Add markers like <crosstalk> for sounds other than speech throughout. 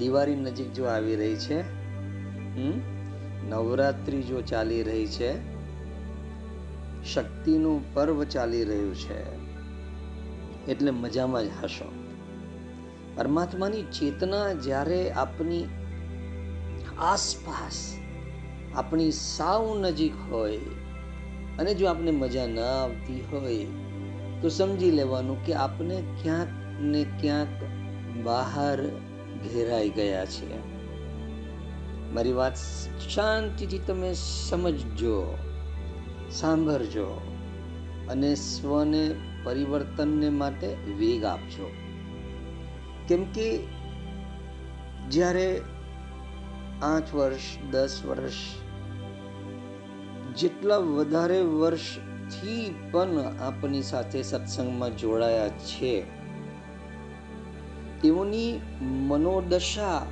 દિવાળી નજીક જો આવી રહી છે નવરાત્રિ જો ચાલી રહી છે, શક્તિનું પર્વ ચાલી રહ્યું છે, એટલે મજામાં જ હશો. પરમાત્માની ચેતના જ્યારે આપની આસપાસ, આપણી સાવ નજીક હોય, અને જો આપને મજા ના આવતી હોય, તો સમજી લેવાનું કે આપને ક્યાંક ને ક્યાંક બહાર ઘેરાઈ ગયા છે. મારી વાત શાંતિથી તમે સમજજો, સાંભળજો અને સ્વને પરિવર્તનને માટે વેગ આપજો. કેમ કે જ્યારે આઠ વર્ષ, દસ વર્ષ, જેટલા વધારે વર્ષથી પણ આપની સાથે સત્સંગમાં જોડાયા છે તેઓની મનોદશા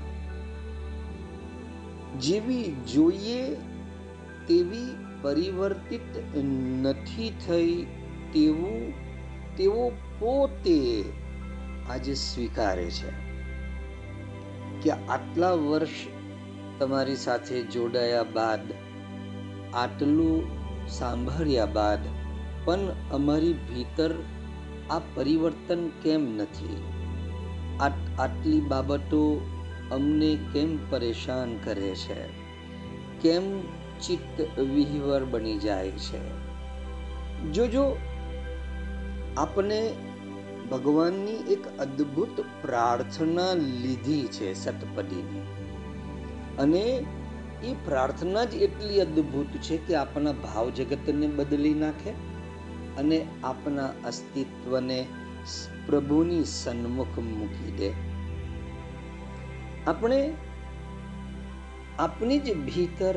જેવી જોઈએ તેવી પરિવર્તિત નથી થઈ તેવું તેઓ પોતે આજે સ્વીકારે છે કે આટલા વર્ષ તમારી સાથે જોડાયા બાદ, આટલું સાંભળ્યા બાદ, પણ અમારી ભીતર આ પરિવર્તન કેમ નથી? આટલી બાબતો અમને કેમ પરેશાન કરે છે? કેમ ચિત્ત વિહવર બની જાય છે? જોજો આપણે ભગવાનની એક અદ્ભુત પ્રાર્થના લીધી છે સતપદીની. અને એ પ્રાર્થના જ એટલી અદ્ભુત છે કે આપણા ભાવ જગતને બદલી નાખે અને આપણા અસ્તિત્વને પ્રભુની સન્મુખ મૂકી દે. આપણે આપણી જ ભીતર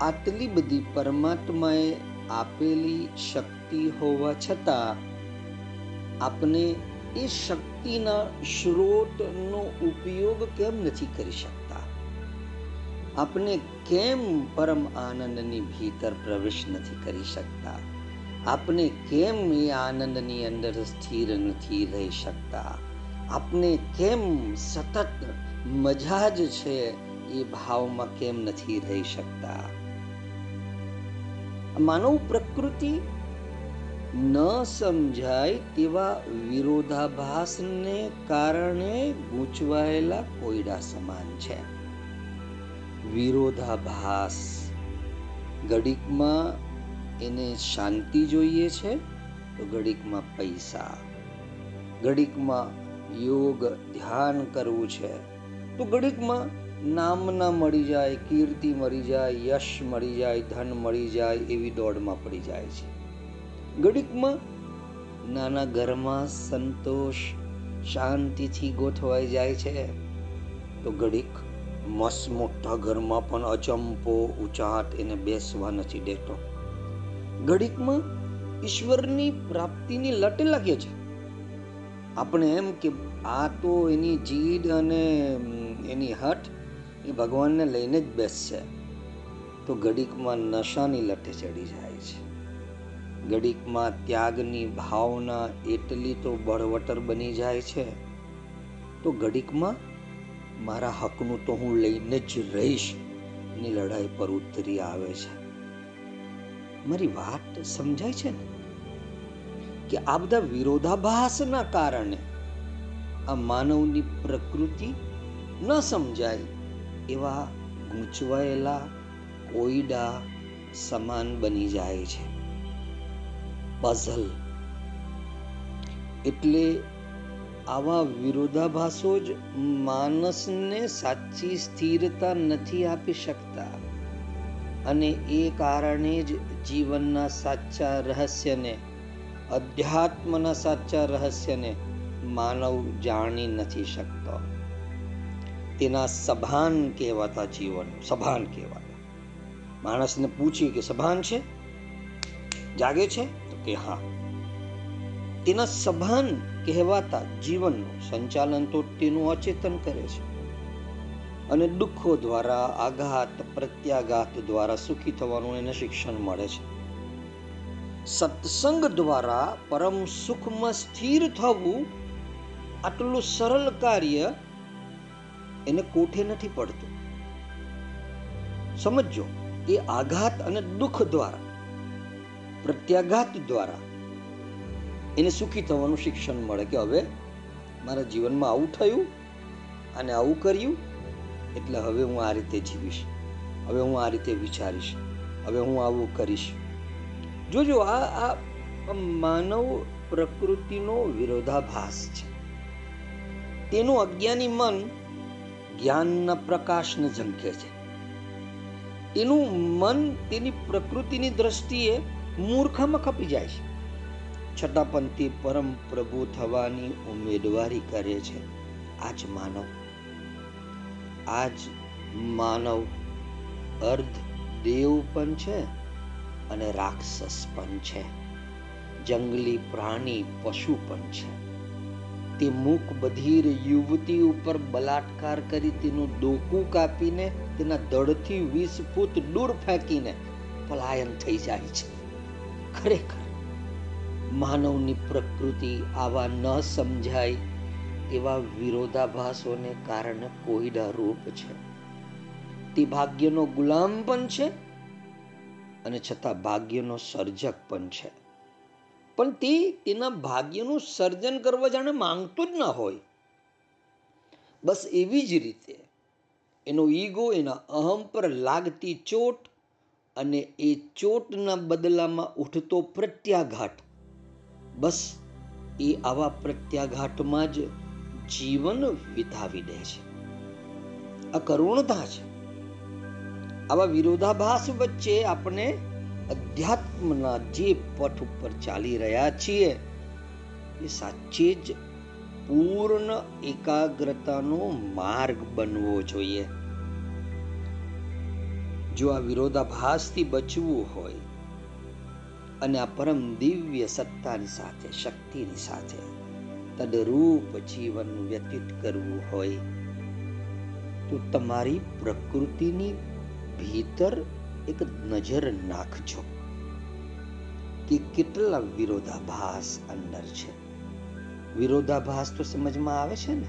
આટલી બધી પરમાત્માએ આપેલી શક્તિ હોવા છતાં આપણે એ શક્તિના સ્રોતનો ઉપયોગ કેમ નથી કરી શકતા? આપણે કેમ પરમ આનંદની ભીતર પ્રવેશ નથી કરી શકતા? આપણે કેમ એ આનંદની અંદર સ્થિર નથી રહી શકતા? આપણે કેમ સતત મજા જ છે એ ભાવમાં કેમ નથી રહી શકતા? માનવ પ્રકૃતિ ન સમજાય તેવા વિરોધાભાસને કારણે ગૂંચવાયેલા કોયડા સમાન છે. વિરોધાભાસ ઘડીકમાં એને શાંતિ જોઈએ છે તો ઘડીકમાં પૈસા, ઘડીકમાં યોગ, ધ્યાન કરવું છે તો ઘડીકમાં નામના મળી જાય, કીર્તિ મળી જાય, યશ મળી જાય, ધન મળી જાય એવી દોડમાં પડી જાય છે. ઘડીકમાં નાના ઘરમાં સંતોષ શાંતિથી ગોઠવાઈ જાય છે તો ઘડીક મસ્ત મોટા ઘરમાં પણ અચંપો ઉચાટ એને બેસવા નથી દેતો. ઘડીકમાં ઈશ્વરની પ્રાપ્તિની લટ લાગે છે. આપણે એમ કે આ તો એની જીદ અને એની હઠ એ ભગવાનને લઈને જ બેસશે. તો ઘડીકમાં નશાની લટે ચડી જાય છે. ઘડીકમાં ત્યાગની ભાવના એટલી તો બળવટર બની જાય છે. તો ઘડીકમાં મારા હકનું તો હું લઈને જ રહીશ. ની લડાઈ પર ઉતરી આવે છે. મારી વાત સમજાય છે ને? કે આ બધા વિરોધાભાસના કારણે આ માનવની પ્રકૃતિ ન સમજાય એવા ગૂંચવાયેલા કોયડા સમાન બની જાય છે. પઝલ. એટલે આવા વિરોધાભાસો જ માણસને સાચી સ્થિરતા નથી આપી શકતા. અને એ કારણે જ જીવનના સાચા રહસ્યને, અધ્યાત્મના સાચા રહસ્યને માનવ જાણી નથી શકતો. તેના સભાન કહેવાતા જીવન, સભાન કહેવાતા. માણસને પૂછીએ કે સભાન છે? જાગે છે? તો કે હા. તેના સભાન કહેવાતા જીવનનું સંચાલન તો તેનું અચેતન કરે છે. અને દુઃખો દ્વારા, આઘાત, પ્રત્યાઘાત દ્વારા સુખી થવાનું એને શિક્ષણ મળે છે. સત્સંગ દ્વારા પરમ સુખમાં સ્થિર થવું આટલું સરળ કાર્ય એને કોઠે નથી પડતું. સમજો એ આઘાત અને દુઃખ દ્વારા, પ્રત્યાઘાત દ્વારા એને સુખી થવાનું શિક્ષણ મળે કે હવે મારા જીવનમાં આવું થયું અને આવું કર્યું એટલે હવે હું આ રીતે જીવીશ. હવે હું આ રીતે વિચારીશ. હવે હું આવું કરીશ. જોજો, આ આ માનવ પ્રકૃતિનો વિરોધાભાસ છે. તેનું અજ્ઞાની મન જ્ઞાનના પ્રકાશને ઝંખે છે. તેનું મન તેની પ્રકૃતિની દ્રષ્ટિએ મૂર્ખામાં ખપી જાય છે. છતાં પણ પરમ પ્રભુ થવાની ઉમેદવારી કરે છે. આજ માનવ. આજ માનવ અર્ધ દેવ પણ છે અને રાક્ષસ પણ છે. જંગલી પ્રાણી પશુ પણ છે. તે મૂક બધીર યુવતી ઉપર બલાત્કાર કરી તેનું ડોકું કાપીને તેના ધડથી વીસ ફૂટ દૂર ફેંકીને પલાયન થઈ જાય છે. ખરેખર, માનવની પ્રકૃતિ આવા ન સમજાય એવા વિરોધાભાસોને કારણે કોઈડા રૂપ છે. તે ભાગ્યનો ગુલામ પણ છે અને છતાં ભાગ્યનો સર્જક પણ છે. પણ તે તેના ભાગ્યનું સર્જન કરવા જાણે માંગતો જ ન હોય. બસ એવી જ રીતે એનો ઈગો એના અહમ પર લાગતી ચોટ અને એ ચોટના બદલામાં ઉઠતો પ્રત્યાઘાત. બસ એ આવા પ્રત્યાઘાતમાં જ જીવન વિતાવી દે છે. આ કરુણતા છે. આવા વિરોધાભાસ વચ્ચે આપણે અધ્યાત્મના જે પથ ઉપર ચાલી રહ્યા છીએ, એ સાચે જ પૂર્ણ એકાગ્રતાનો માર્ગ બનવો જોઈએ. જો આ વિરોધાભાસથી બચવું હોય અને આ પરમ દિવ્ય સત્તાની સાથે, શક્તિની સાથે તદરૂપ જીવન વ્યતીત કરવું હોય, તો તમારી પ્રકૃતિની ભીતર એક નજર નાખજો કે કેટલા વિરોધાભાસ અંદર છે. વિરોધાભાસ તો સમજમાં આવે છે ને?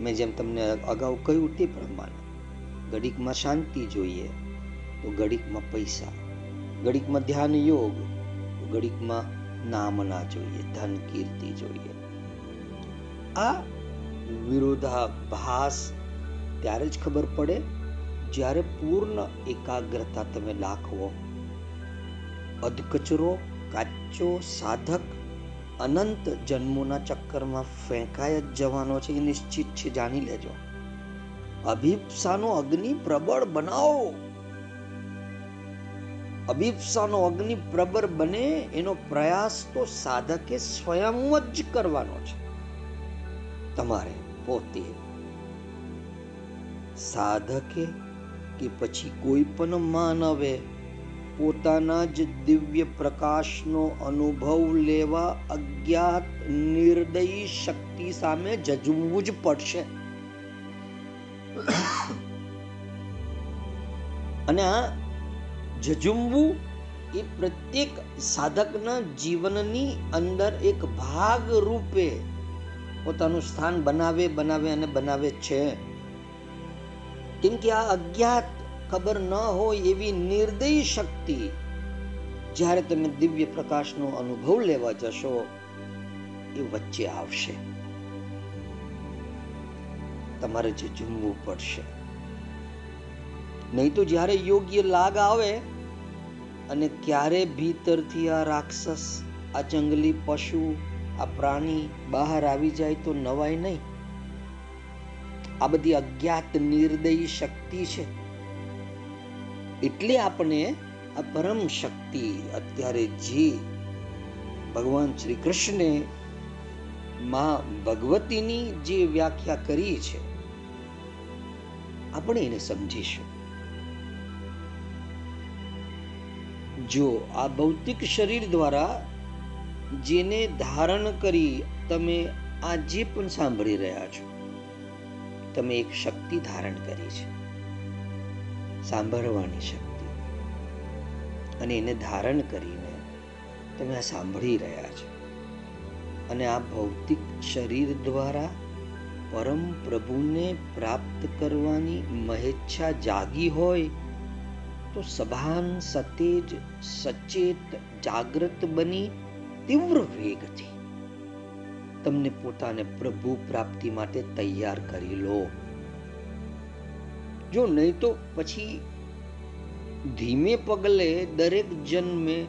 મેં જેમ તમને અગાઉ કહ્યું તે પ્રમાણે. ઘડીકમાં શાંતિ જોઈએ, તો ઘડીકમાં પૈસા. ઘડીકમાં ધ્યાન યોગ, તો ઘડીકમાં નામના જોઈએ ધન કીર્તિ જોઈએ. આ વિરોધાભાસ ત્યારે જ ખબર પડે જ્યારે પૂર્ણ એકાગ્રતા તમે દાખવો. અધકચરો, કાચો સાધક અનંત જન્મોના ચક્કરમાં ફેંકાય જ જવાનો છે, એ નિશ્ચિત છે, જાણી લેજો. અભિપ્સાનો અગ્નિ પ્રબળ બનાવો. અભિપ્સાનો અગ્નિ પ્રબર બને એનો પ્રયાસ તો સાધકે સ્વયં જ કરવાનો છે. તમારે પોતે સાધકે કે પછી કોઈ પણ માનવે પોતાના જ દિવ્ય પ્રકાશનો અનુભવ લેવા અજ્ઞાત નિર્દયી શક્તિ સામે જજવું જ પડશે. અને આ જજુમવું એ પ્રત્યેક સાધકના જીવનની અંદર એક ભાગ રૂપે પોતાનું સ્થાન બનાવે બનાવે અને બનાવે છે. કેમ કે આ અજ્ઞાત ખબર ન હોય એવી નિર્દય શક્તિ, જ્યારે તમે દિવ્ય પ્રકાશનો અનુભવ લેવા જશો, એ વચ્ચે આવશે. તમારે જે ઝૂમવું પડશે. નહીં તો જ્યારે યોગ્ય લાગ આવે અને ક્યારે ભીતરથી આ રાક્ષસ, આ જંગલી પશુ, આ પ્રાણી બહાર આવી જાય તો નવાય નહીં? આ બધી અજ્ઞાત નિર્દયી શક્તિ છે. એટલે આપણે આ પરમ શક્તિ અત્યારે જે ભગવાન શ્રી કૃષ્ણે માં ભગવતીની જે વ્યાખ્યા કરી છે, આપણે એને સમજીશું. જો આ ભૌતિક શરીર દ્વારા જેને ધારણ કરી તમે આ જે પણ સાંભળી રહ્યા છો, તમે એક શક્તિ ધારણ કરી છે, સાંભળવાની શક્તિ. અને એને ધારણ કરીને તમે આ સાંભળી રહ્યા છો. અને આ ભૌતિક શરીર દ્વારા પરમ પ્રભુને પ્રાપ્ત કરવાની મહેચ્છા જાગી હોય તો સભાન, સતેજ, સચેત, જાગૃત બની તીવ્ર વેગથી તમને પોતાને પ્રભુ પ્રાપ્તિ માટે તૈયાર કરી લો. જો નહીં તો પછી ધીમે પગલે દરેક જન્મે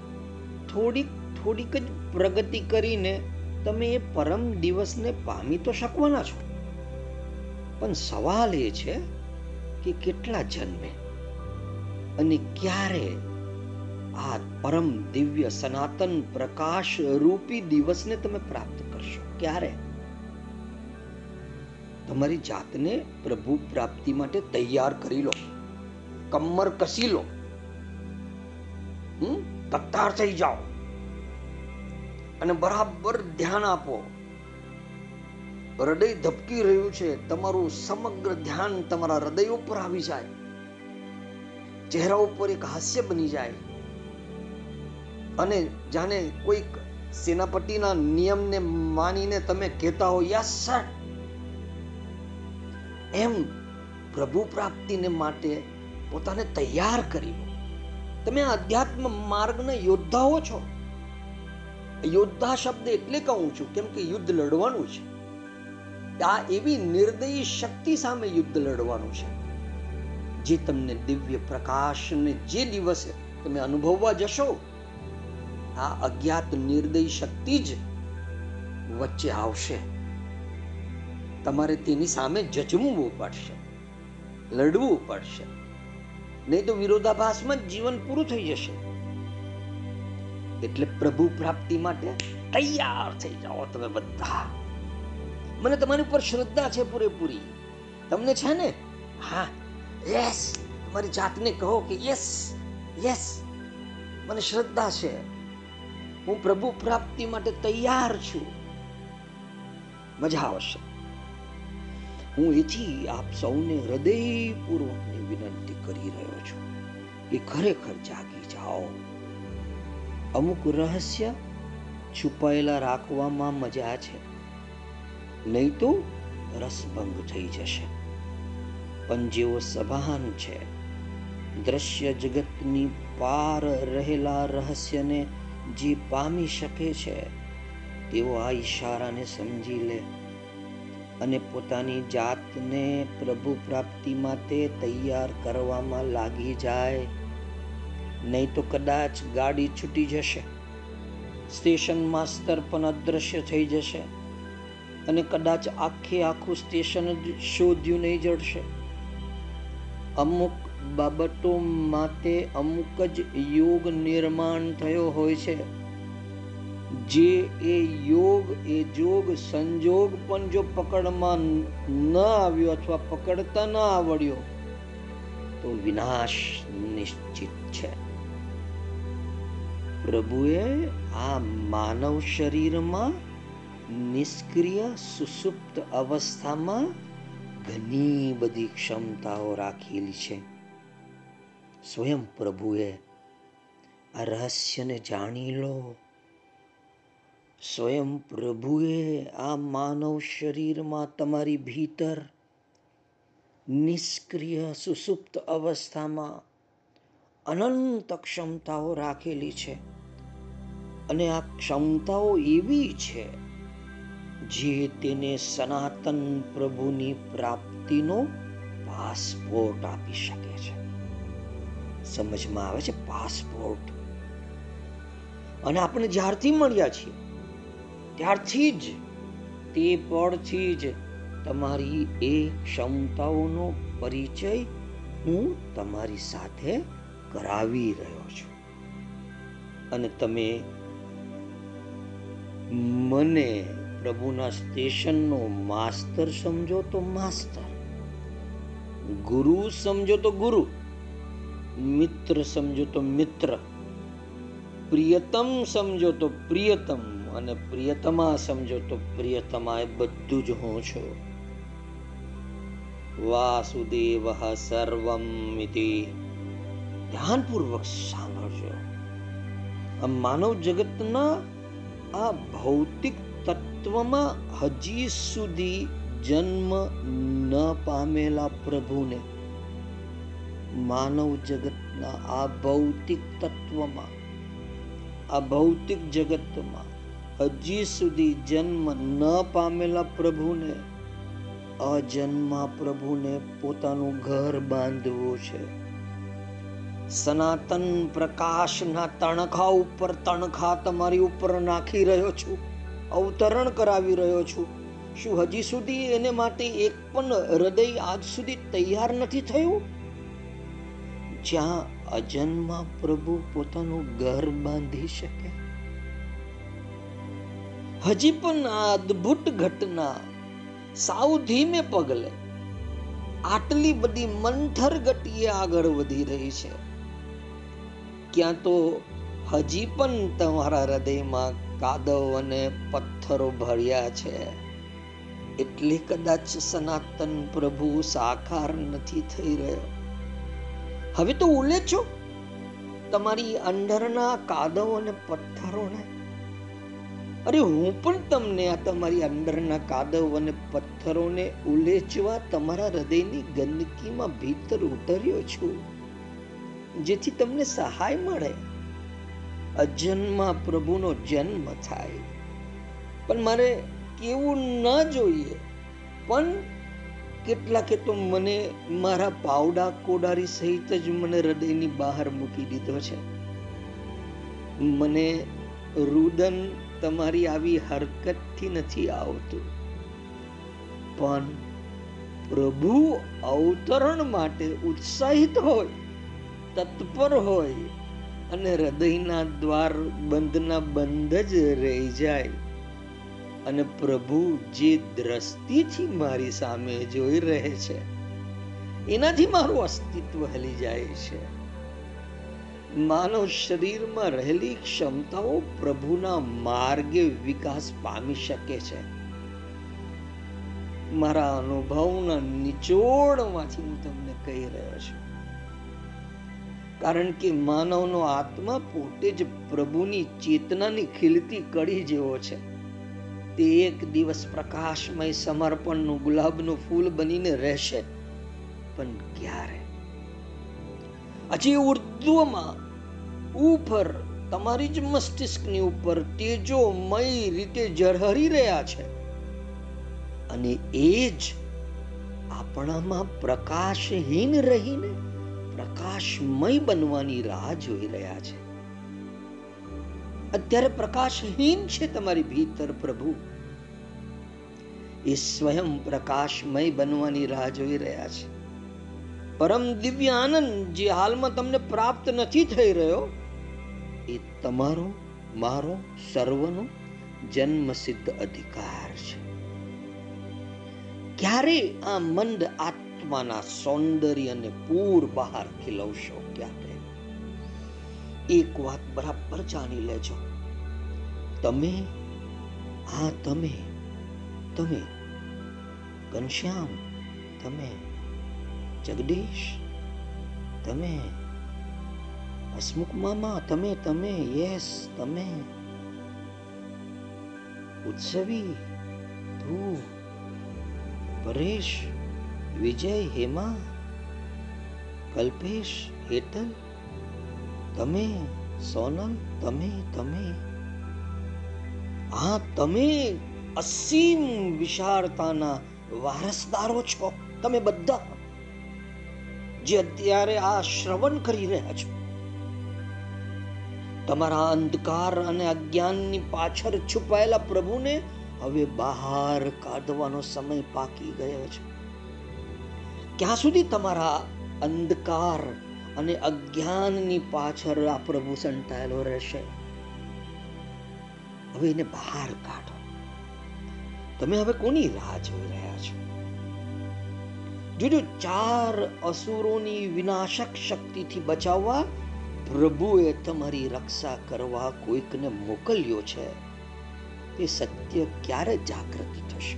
થોડીક થોડીક જ પ્રગતિ કરીને તમે એ પરમ દિવસને પામી તો શકવાના છો. પણ સવાલ એ છે કે કેટલા જન્મે? અને ક્યારે આ પરમ દિવ્ય સનાતન પ્રકાશ રૂપી દિવસને તમે પ્રાપ્ત કરશો? ક્યારે? તમારી જાતને પ્રભુ પ્રાપ્તિ માટે તૈયાર કરી લો. કમર કસી લો. તત્તાર થઈ જાઓ. અને બરાબર ધ્યાન આપો. હૃદય ધબકી રહ્યું છે. તમારું સમગ્ર ધ્યાન તમારા હૃદય ઉપર આવી જાય. ચહેરા ઉપર એક હાસ્ય બની જાય. અને જાણે કોઈક સેનાપતિના નિયમને માનીને તમે કહેતા હો યસ એમ પ્રભુ પ્રાપ્તિને માટે પોતાને તૈયાર કરી તમે અધ્યાત્મ માર્ગના યોદ્ધાઓ છો. યોદ્ધા શબ્દ એટલે કહું છું, કેમ કે યુદ્ધ લડવાનું છે. આ એવી નિર્દયી શક્તિ સામે યુદ્ધ લડવાનું છે. જે તમને દિવ્ય પ્રકાશને જે દિવસે તમે અનુભવવા જશો, આ અજ્ઞાત નિર્દય શક્તિ જ વચ્ચે આવશે. તમારે તેની સામે જજમવું પડશે, લડવું પડશે. નહીં તો વિરોધાભાસમાં જ જીવન પૂરું થઈ જશે. એટલે પ્રભુ પ્રાપ્તિ માટે તૈયાર થઈ જાઓ તમે બધા. મને તમારી ઉપર શ્રદ્ધા છે પૂરેપૂરી. તમને છે ને, હા યસ તમારી જાતને કહો કે યસ યસ મને શ્રદ્ધા છે. હું પ્રભુ પ્રાપ્તિ માટે તૈયાર છું. મજા આવશે. હું એથી આપ સૌને હૃદયપૂર્વકની વિનંતી કરી રહ્યો છું કે ખરેખર જાગી જાઓ. અમુક રહસ્ય છુપાયેલા રાખવામાં મજા છે. નહીં તો રસભંગ થઈ જશે. પણ જેઓ સભાન છે. દ્રશ્ય જગતની પાર રહેલા રહસ્યને જે પામી શકે છે, તેઓ આ ઈશારાને સમજી લે અને પોતાની જાતને પ્રભુ પ્રાપ્તિ માટે તૈયાર કરવામાં લાગી જાય. નહીં તો કદાચ ગાડી છૂટી જશે, સ્ટેશન માસ્તર પણ અદૃશ્ય થઈ જશે અને કદાચ આખે આખું સ્ટેશન જ શોધ્યું નહીં જડશે. અમુક બાબતો માટે અમુક જ યોગ નિર્માણ થયો હોય છે. જે એ યોગ, એ જોગ, સંજોગ પણ જો પકડમાં ન આવ્યો અથવા પકડતા ન આવડ્યો, તો વિનાશ નિશ્ચિત છે. પ્રભુએ આ માનવ શરીરમાં નિષ્ક્રિય, સુસુપ્ત અવસ્થામાં ઘણી બધી ક્ષમતાઓ રાખેલી છે. સ્વયં પ્રભુએ આ રહસ્યને જાણી લો. સ્વયં પ્રભુએ આ માનવ શરીરમાં તમારી ભીતર નિષ્ક્રિય, સુસુપ્ત અવસ્થામાં અનંત ક્ષમતાઓ રાખેલી છે. અને આ ક્ષમતાઓ એવી છે જે તેને સનાતન પ્રભુની પ્રાપ્તિનો પાસપોર્ટ આપી શકે છે. સમજમાં આવે છે? પાસપોર્ટ. અને આપણે જ્યારથી મળ્યા છીએ, ત્યારથી જ, તે પળથી જ તમારી એ ક્ષમતાઓનો પરિચય હું તમારી સાથે કરાવી રહ્યો છું. અને તમે મને પ્રભુના સ્ટેશનનો માસ્તર સમજો તો માસ્તર. ગુરુ સમજો તો ગુરુ. મિત્ર સમજો તો મિત્ર. પ્રિયતમ સમજો તો પ્રિયતમ અને પ્રિયતમા સમજો તો પ્રિયતમા એ બધું જ હું છું. વાસુદેવ સર્વમ ઇતિ. ધ્યાનપૂર્વક સાંભળજો. આ માનવ જગતના આ ભૌતિક તત્વમાં હજી સુધી જન્મ ન પામેલા પ્રભુને માનવ જગતના આ ભૌતિક તત્વમાં, આ ભૌતિક જગતમાં હજી સુધી જન્મ ન પામેલા પ્રભુને, અજન્મા પ્રભુને પોતાનું ઘર બાંધવું છે. સનાતન પ્રકાશના તણખા ઉપર તણખા તમારી ઉપર નાખી રહ્યો છું. અવતરણ કરાવી રહ્યો છું. શું હજી સુધી એને માટે એક પણ હૃદય આજ સુધી તૈયાર નથી થયું? જ્યાં અજન્મા પ્રભુ પોતાનું ઘર બાંધી શકે. હજી પણ આ અદ્ભુત ઘટના સાવ ધીમે પગલે આટલી બધી મંથર ગતિએ આગળ વધી રહી છે. ક્યાં તો હજી પણ તમારા હૃદયમાં કાદવ અને પથ્થરો ભર્યા છે. એટલે કદાચ સનાતન પ્રભુ સાકાર નથી થઈ રહ્યો. હવે તો ઉલેચો તમારી અંદરના કાદવ અને પથ્થરોને? અરે હું પણ તમને આ તમારી અંદરના કાદવ અને પથ્થરોને ઉલેચવા તમારા હૃદયની ગંદકીમાં ભીતર ઉતર્યો છું, જેથી તમને સહાય મળે. અજન્મા પ્રભુનો જન્મ થાય. પણ મારે કેવું ન જોઈએ, પણ કેટલાકે તો મને મારા પાવડા કોડારી સહિત જ મને હૃદયની બહાર મૂકી દીધો છે. મને રુદન તમારી આવી હરકતથી નથી આવતું. પણ પ્રભુ અવતરણ માટે ઉત્સાહિત હોય, તત્પર હોય અને હૃદયના દ્વાર બંધના બંધ જ રહી જાય. અને પ્રભુ જે દ્રષ્ટિથી મારી સામે જોઈ રહે છે, એનાથી મારું અસ્તિત્વ હલી જાય છે. માનવ શરીરમાં રહેલી ક્ષમતાઓ પ્રભુના માર્ગે વિકાસ પામી શકે છે. મારા અનુભવના નિચોડમાંથી હું તમને કહી રહ્યો છું. કારણ કે માનવનો આત્મા પોતે જ પ્રભુની ચેતનાની ખીલતી કડી જેવો છે. તે એક દિવસ પ્રકાશમય સમર્પણનું ગુલાબનું ફૂલ બનીને રહેશે. પણ ક્યારે? હજી ઉર્દુમાં ઉપર તમારી જ મસ્તિષ્કની ઉપર તેજોમય રીતે ઝરહરી રહ્યા છે. અને એ જ આપણામાં પ્રકાશહીન રહીને પ્રકાશમય બનવાની રાહ જોઈ રહ્યા છે. અત્યારે પ્રકાશહીન છે તમારી ભીતર પ્રભુ. એ સ્વયં પ્રકાશમય બનવાની રાહ જોઈ રહ્યા છે. પરમ દિવ્ય આનંદ જે હાલમાં તમને પ્રાપ્ત નથી થઈ રહ્યો, એ તમારો, મારો સર્વનો જન્મસિદ્ધ અધિકાર છે. ક્યારે આ મંદ આત્માના સૌંદર્ય અને પૂર બહાર ખીલવશો ક્યારે એક વાત બરાબર જાણી લેજો. તમે, હા તમે તમે, ઘનશ્યામ, તમે, જગદીશ, તમે, હસમુખ મામા, તમે તમે, યસ, તમે, ઉત્સવી તું પરેશ વિજય, હેમા, કલ્પેશ, હેતલ, તમે, સોનલ, તમે તમે. હા, તમે અસીમ વિશાળતાના વારસદારો છો. તમે બધા જે અત્યારે આ શ્રવણ કરી રહ્યા છો. તમારા અંધકાર અને અજ્ઞાનની પાછળ છુપાયેલા પ્રભુને હવે બહાર કાઢવાનો સમય પાકી ગયો છે. ક્યાં સુધી તમારા અંધકાર અને અજ્ઞાનની પાછળ આ પ્રભુ સંતાયેલો રહેશે? હવે એને બહાર કાઢો. તમે હવે કોની રાહ જોઈ રહ્યા છો? જોજો ચાર અસુરોની વિનાશક શક્તિથી બચાવવા પ્રભુએ તમારી રક્ષા કરવા કોઈકને મોકલ્યો છે. તે સત્ય ક્યારે જાગૃતિ થશે?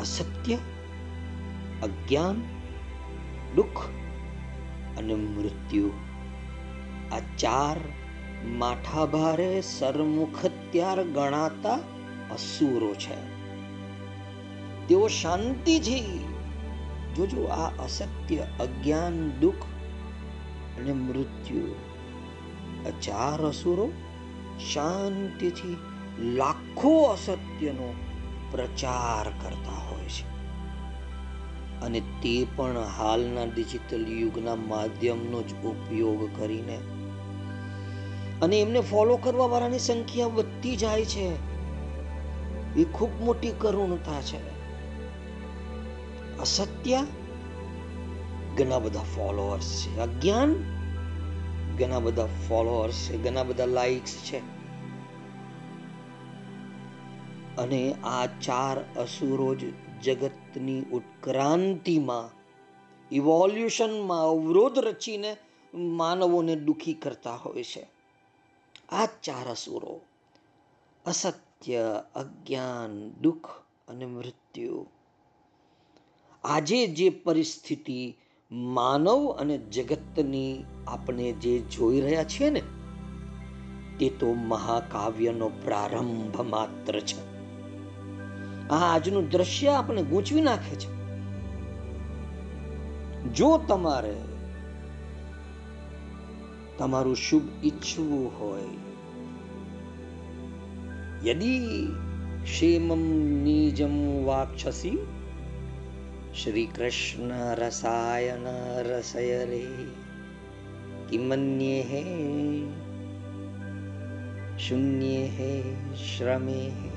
અસત્ય અજ્ઞાન, દુઃખ અને મૃત્યુ. આ ચાર માઠા ભારે સરમુખત્યાર ગણાતા અસુરો છે. તેઓ શાંતિથી જોજો આ અસત્ય, અજ્ઞાન, દુઃખ અને મૃત્યુ. આ ચાર અસુરો શાંતિથી લાખો અસત્યનો પ્રચાર કરતા હોય. અને તે પણ હાલના ડિજિટલ યુગના માધ્યમનો જ ઉપયોગ કરીને. અને એમને ફોલો કરવા વાળાની સંખ્યા વધતી જાય છે. એ ખૂબ મોટી કરુણતા છે. અસત્ય ઘણા બધા ફોલોઅર્સ છે. અજ્ઞાન ઘણા બધા ફોલોઅર્સ છે. ઘણા બધા લાઇક્સ છે. અને આ ચાર અસુરો જ જગતની ઉત્ક્રાંતિમાં ઇવોલ્યુશનમાં અવરોધ રચીને માનવોને દુઃખી કરતા હોય છે. આ ચાર અસુરો, અસત્ય, અજ્ઞાન, દુઃખ અને મૃત્યુ. આજે જે પરિસ્થિતિ માનવ અને જગતની આપણે જે જોઈ રહ્યા છીએ ને, તે તો મહાકાવ્યનો પ્રારંભ માત્ર છે. આ આજનું દ્રશ્ય આપણે ગૂંચવી નાખે છે. જો તમારે તમારું શુભ ઈચ્છવું હોય, યદિ ક્ષેમમ નિજમ વાક્ષસી શ્રી કૃષ્ણ રસાયન રસય રે, કિમન્યે હે, શૂન્યે હે, શ્રમે હે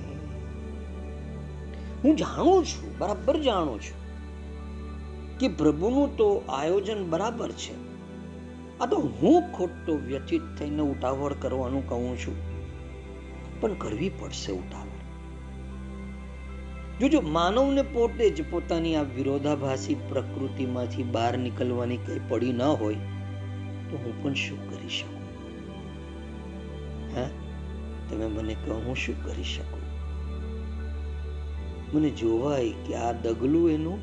હું જાણું છું, બરાબર જાણું છું કે પ્રભુનું તો આયોજન બરાબર છે. આ તો હું ખોટો વ્યથિત થઈને ઉતાવળ કરવાનું કહું છું. પણ કરવી પડશે ઉતાવળ. જોજો, માનવને પોતે જ પોતાની આ વિરોધાભાસી પ્રકૃતિમાંથી બહાર નીકળવાની કઈ પડી ન હોય તો હું પણ શું કરી શકું? હા? તમે મને કહો, હું શું કરી શકું? મને જોવાય કે આ ડગલું એનું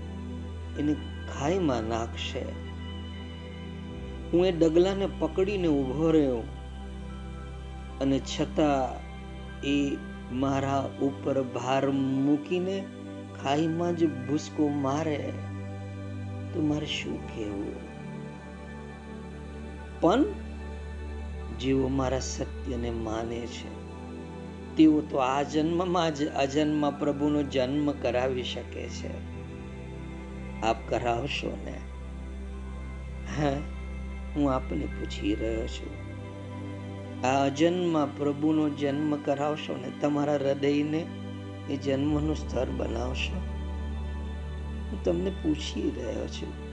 એને ખાઈમાં નાખશે. હું એ ડગલાને પકડીને ઊભો રહ્યો અને છતાં એ મારા ઉપર ભાર મૂકીને ખાઈમાં જ ભૂસકો મારે. તો મારે શું કહેવું? પણ જેઓ મારા સત્યને માને છે તેઓ તો આ જન્મમાં જ અજન્મ પ્રભુનો જન્મ કરાવી શકે છે. આપ કરાવશો ને? હા, હું આપને પૂછી રહ્યો છું. આ અજન્મ પ્રભુનો જન્મ કરાવશો ને, તમારા હૃદયને એ જન્મનું સ્તર બનાવશો. હું તમને પૂછી રહ્યો છું.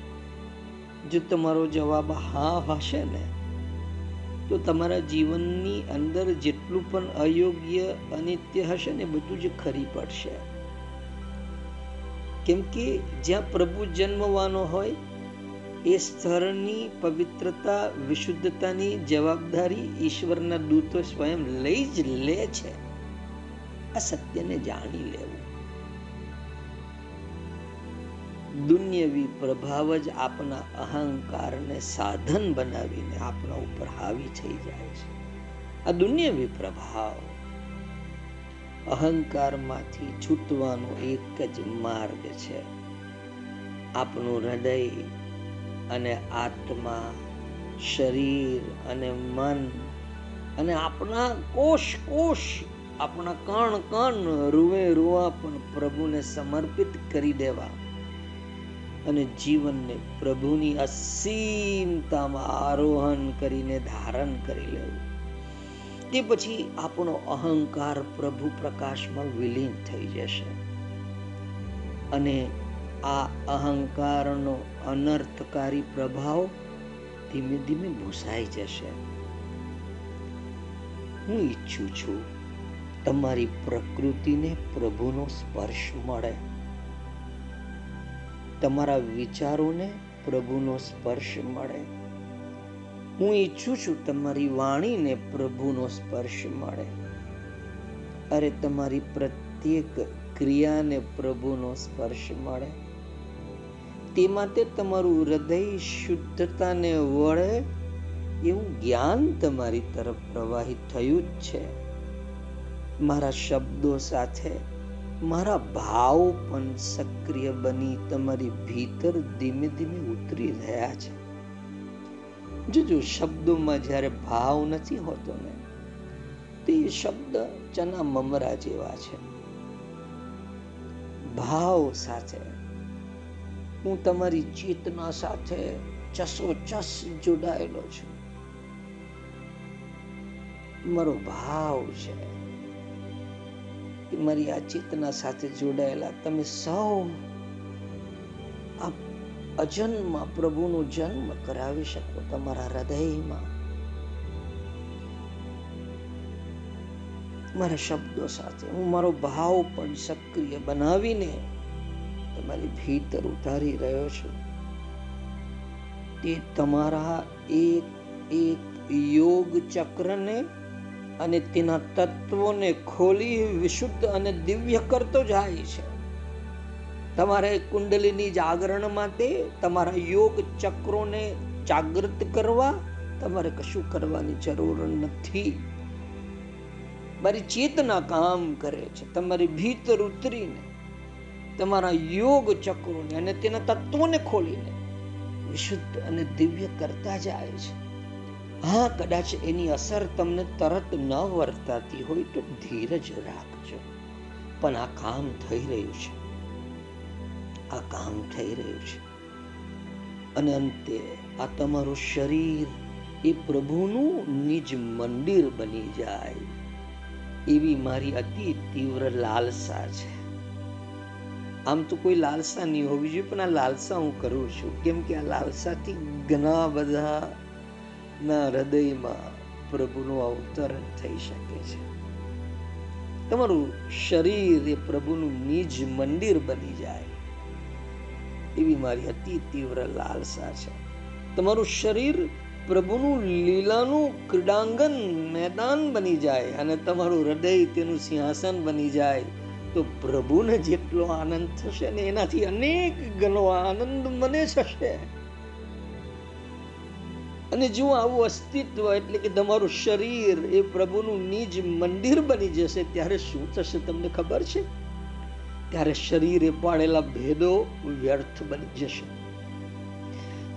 જો તમારો જવાબ હા હશે ને તો તમારા જીવનની અંદર જેટલું પણ અયોગ્ય અનિત્ય હશે ને બધું જ ખરી પડશે. કેમ કે જ્યાં પ્રભુ જન્મવાનો હોય, એ સ્થળની પવિત્રતા, વિશુદ્ધતાની જવાબદારી ઈશ્વરના દૂતો સ્વયં લઈ જ લે છે. આ સત્યને જાણી લેવું. દુન્યવી પ્રભાવ જ આપના અહંકારને સાધન બનાવીને આપણા ઉપર હાવી થઈ જાય છે. આ દુન્યવી પ્રભાવ અહંકારમાંથી છૂટવાનો એક જ માર્ગ છે. આપણું હૃદય અને આત્મા, શરીર અને મન અને આપણા કોષ કોષ, આપણા કણ કણ રૂવે રૂવા પણ પ્રભુને સમર્પિત કરી દેવા. અને જીવનને પ્રભુની અસીમતામાં આરોહણ કરીને ધારણ કરી લેવું. તે પછી આપણો અહંકાર પ્રભુ પ્રકાશમાં વિલીન થઈ જશે. અને આ અહંકારનો અનર્થકારી પ્રભાવ ધીમે ધીમે ભૂસાઈ જશે. હું ઈચ્છું છું, તમારી પ્રકૃતિને પ્રભુનો સ્પર્શ મળે. તમારા વિચારોને પ્રભુનો સ્પર્શ મળે. હું ઈચ્છું છું તમારી વાણીને પ્રભુનો સ્પર્શ મળે. અરે, તમારી પ્રત્યેક ક્રિયાને પ્રભુનો સ્પર્શ મળે. તે માટે તમારું હૃદય શુદ્ધતાને વળે એવું જ્ઞાન તમારી તરફ પ્રવાહિત થયું જ છે. મારા શબ્દો સાથે મારા ભાવ પણ સક્રિય બની તમારી ભીતર ધીમે ધીમે ઉતરી રહ્યા છે. જોજો શબ્દોમાં જ્યારે ભાવ નથી હોતો ને, તે શબ્દ ચના મમરા જેવા છે. ભાવ સાથે હું તમારી ચેતના સાથે ચસો ચસ જોડાયેલો છું. મારો ભાવ છે કે મારી આ ચેતના સાથે જોડાયેલા. તમે સૌ આ પ્રભુનો જન્મ કરાવી શકો તમારા હૃદયમાં. મારા શબ્દો સાથે હું મારો ભાવ પણ સક્રિય બનાવીને તમારી ભીતર ઉતારી રહ્યો છું. તે તમારા એક એક યોગ ચક્રને અને તેના તત્વોને ખોલી વિશુદ્ધ અને દિવ્ય કરતો જાય છે. તમારે કુંડલીની જાગરણ માટે તમારા યોગ ચક્રોને જાગૃત કરવા તમારે કશું કરવાની જરૂર નથી. મારી ચેતના કામ કરે છે. તમારી ભીતર ઉતરીને તમારા યોગ ચક્રોને અને તેના તત્વોને ખોલીને વિશુદ્ધ અને દિવ્ય કરતા જાય છે. હા, કદાચ એની અસર તમને તરત ન વર્તાતી હોય તો ધીરજ રાખજો. પણ આ કામ થઈ રહ્યું છે. આ કામ થઈ રહ્યું છે. અને અંતે આ તમારું શરીર એ પ્રભુનું નિજ મંદિર બની જાય. એવી મારી અતિ તીવ્ર લાલસા છે. આમ તો કોઈ લાલસા નહીં હોવી જોઈએ, પણ આ લાલસા હું કરું છું. કેમ કે આ લાલસાથી ઘણા બધા ના હૃદયમાં પ્રભુનું અવતરણ થઈ શકે છે. તમારું શરીર એ પ્રભુનું નિજ મંદિર બની જાય. એવી મારી અતિ તીવ્ર લાલસા છે. તમારું શરીર પ્રભુનું લીલાનું ક્રીડાંગન મેદાન બની જાય અને તમારું હૃદય તેનું સિંહાસન બની જાય. તો પ્રભુને જેટલો આનંદ થશે ને એનાથી અનેક ગણો આનંદ મને થશે. અને જો આવું અસ્તિત્વ એટલે કે તમારું શરીર એ પ્રભુનું નિજ મંદિર બની જશે, ત્યારે શું થશે તમને ખબર છે? ત્યારે શરીરે પાડેલા ભેદો વ્યર્થ બની જશે.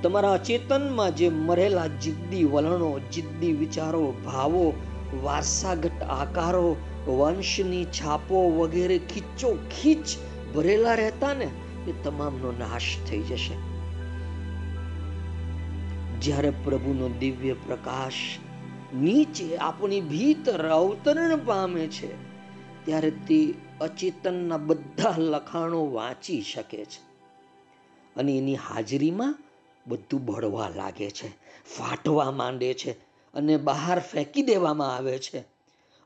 તમારા અચેતનમાં જે મરેલા જિદ્દી વલણો, જિદ્દી વિચારો, ભાવો, વારસાગત આકારો, વંશની છાપો વગેરે ખીચો ખીચ ભરેલા રહેતા ને, એ તમામનો નાશ થઈ જશે. જ્યારે પ્રભુનો દિવ્ય પ્રકાશ નીચે આપણી ભીતર અવતરણ પામે છે, ત્યારે તે અચેતનના બધા લખાણો વાંચી શકે છે. અને એની હાજરીમાં બધું બળવા લાગે છે, ફાટવા માંડે છે અને બહાર ફેંકી દેવામાં આવે છે.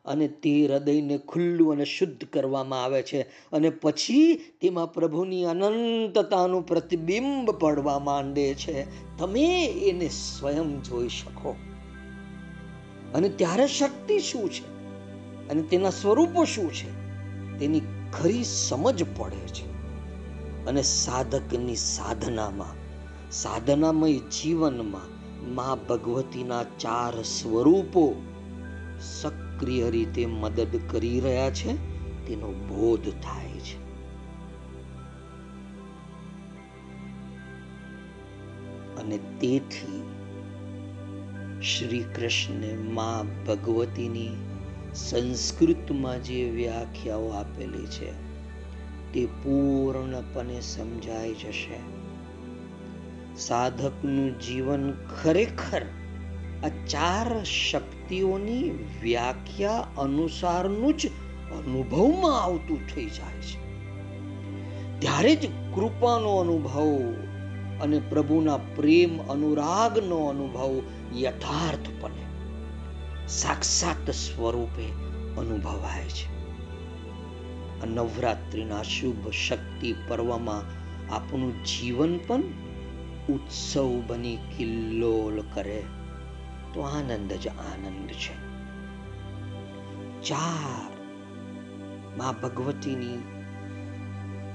અને તે હૃદયને ખુલ્લું અને શુદ્ધ કરવામાં આવે છે. અને પછી તેમાં પ્રભુની અનંતતાનું પ્રતિબિંબ પડવા માંડે છે. તમે એને સ્વયં જોઈ શકો. અને ત્યારે શક્તિ શું છે? અને તેના સ્વરૂપો શું છે? તેની ખરી સમજ પડે છે. અને સાધકની સાધનામાં, સાધનામય જીવનમાં મા ભગવતીના ચાર સ્વરૂપો સક્રિય રીતે મદદ કરી રહ્યા છે, તેનો બોધ થાય છે. અને તેથી શ્રી કૃષ્ણે મા ભગવતીની સંસ્કૃતમાં જે વ્યાખ્યાઓ આપેલી છે, તે પૂર્ણપણે સમજાઈ જશે. સાધકનું જીવન ખરેખર આ ચાર શક્તિઓની વ્યાખ્યા અનુસારનું જ અનુભવમાં આવતું થઈ જાય છે. ત્યારે જ કૃપાનો અનુભવ અને પ્રભુના પ્રેમ અનુરાગનો અનુભવ યથાર્થપણે સાક્ષાત સ્વરૂપે અનુભવાય છે. નવરાત્રિના શુભ શક્તિ પર્વમાં આપણું જીવન પણ ઉત્સવ બની કિલ્લોલ કરે. તો આનંદ જ આનંદ છે. ચાર મા ભગવતીની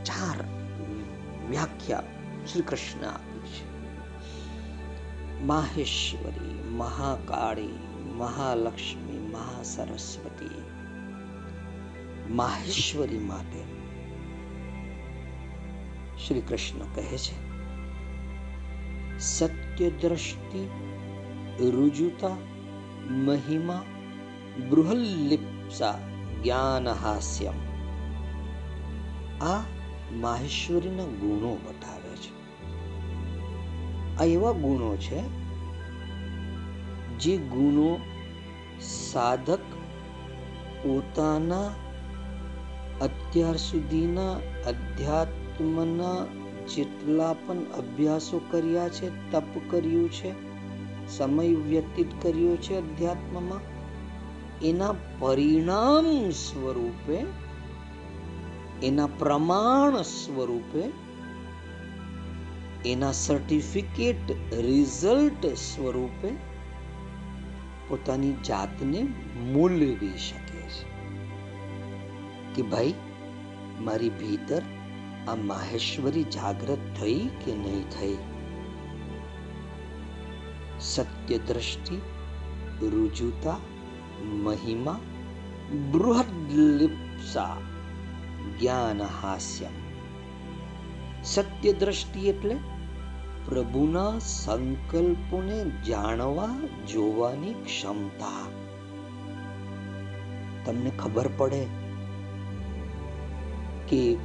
ચાર વ્યાખ્યા શ્રી કૃષ્ણ આપી છે. માહેશ્વરી, મહાકાળી, મહાલક્ષ્મી, મહાસરસ્વતી, માહેશ્વરી માટે શ્રી કૃષ્ણ કહે છે, સત્ય દ્રષ્ટિ રુજુતા, મહિમા, બૃહલ્લિપ્સા, જ્ઞાનહાસ્યમ. આ માહેશ્વરીના ગુણો બતાવે છે. આ એવા ગુણો છે જે ગુણો સાધક પોતાના અત્યાર સુધીના અધ્યાત્મના જેટલા પણ અભ્યાસો કર્યા છે, તપ કર્યું છે સમય વ્યતીત કર્યો છે અધ્યાત્મમાં. એના પરિણામ સ્વરૂપે, એના પ્રમાણ સ્વરૂપે, એના સર્ટિફિકેટ રિઝલ્ટ સ્વરૂપે પોતાની જાતને મૂલવી શકે છે. કે ભાઈ, મારી ભીતર આ માહેશ્વરી જાગૃત થઈ કે નહીં થઈ? સત્ય દ્રષ્ટિ રુજુતા, મહિમા, બૃહદલિપ્સા જ્ઞાન હાસ્ય સત્ય દ્રષ્ટિ એટલે પ્રભુના સંકલ્પોને જાણવા, જોવાની ક્ષમતા. તમને ખબર પડે કે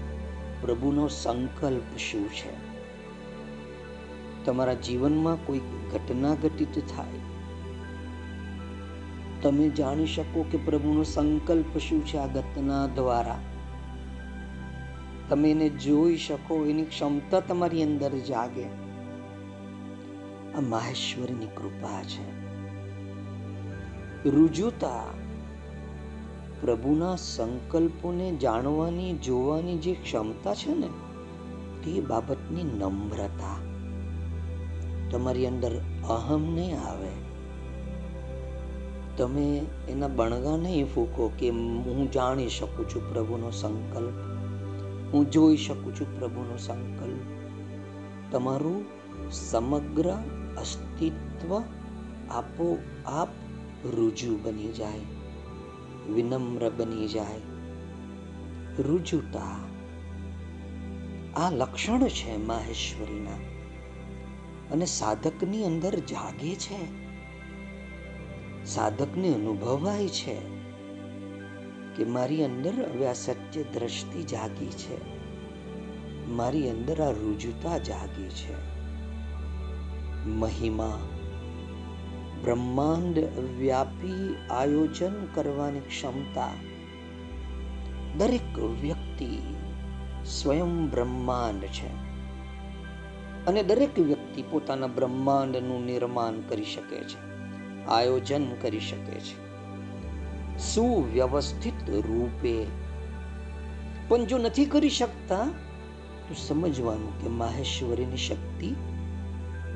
પ્રભુનો સંકલ્પ શું છે? તમારા જીવનમાં કોઈ ઘટના ઘટિત થાય, તમે જાણી શકો કે પ્રભુનો સંકલ્પ શું છે આ ઘટના દ્વારા. તમે એને જોઈ શકો, એની ક્ષમતા તમારી અંદર જાગે. આ માહેશ્વરીની કૃપા છે. રુજુતા, પ્રભુના સંકલ્પોને જાણવાની, જોવાની જે ક્ષમતા છે ને, તે બાબતની નમ્રતા. તમારી અંદર અહમ નહીં આવે. તમે એના બણગા નહીં ફૂકો કે હું જાણી શકું છું પ્રભુનો સંકલ્પ. હું જોઈ શકું છું પ્રભુનો સંકલ્પ. તમારું સમગ્ર અસ્તિત્વ આપોઆપ રુજુ બની જાય, વિનમ્ર બની જાય. રુજુતા આ લક્ષણ છે માહેશ્વરીના. અને સાધકની અંદર જાગે છે. સાધકને અનુભવાય છે કે મારી અંદર હવે આ સત્ય દ્રષ્ટિ જાગી છે. મારી અંદર આ રુજુતા જાગી છે. મહિમા, બ્રહ્માંડ વ્યાપી આયોજન કરવાની ક્ષમતા. દરેક વ્યક્તિ સ્વયં બ્રહ્માંડ છે. અને દરેક વ્યક્તિ પોતાના બ્રહ્માંડનું નિર્માણ કરી શકે છે, આયોજન કરી શકે છે. સુવ્યવસ્થિત રૂપે. પણ જો નથી કરી શકતા, તો સમજવાનું કે માહેશ્વરીની શક્તિ,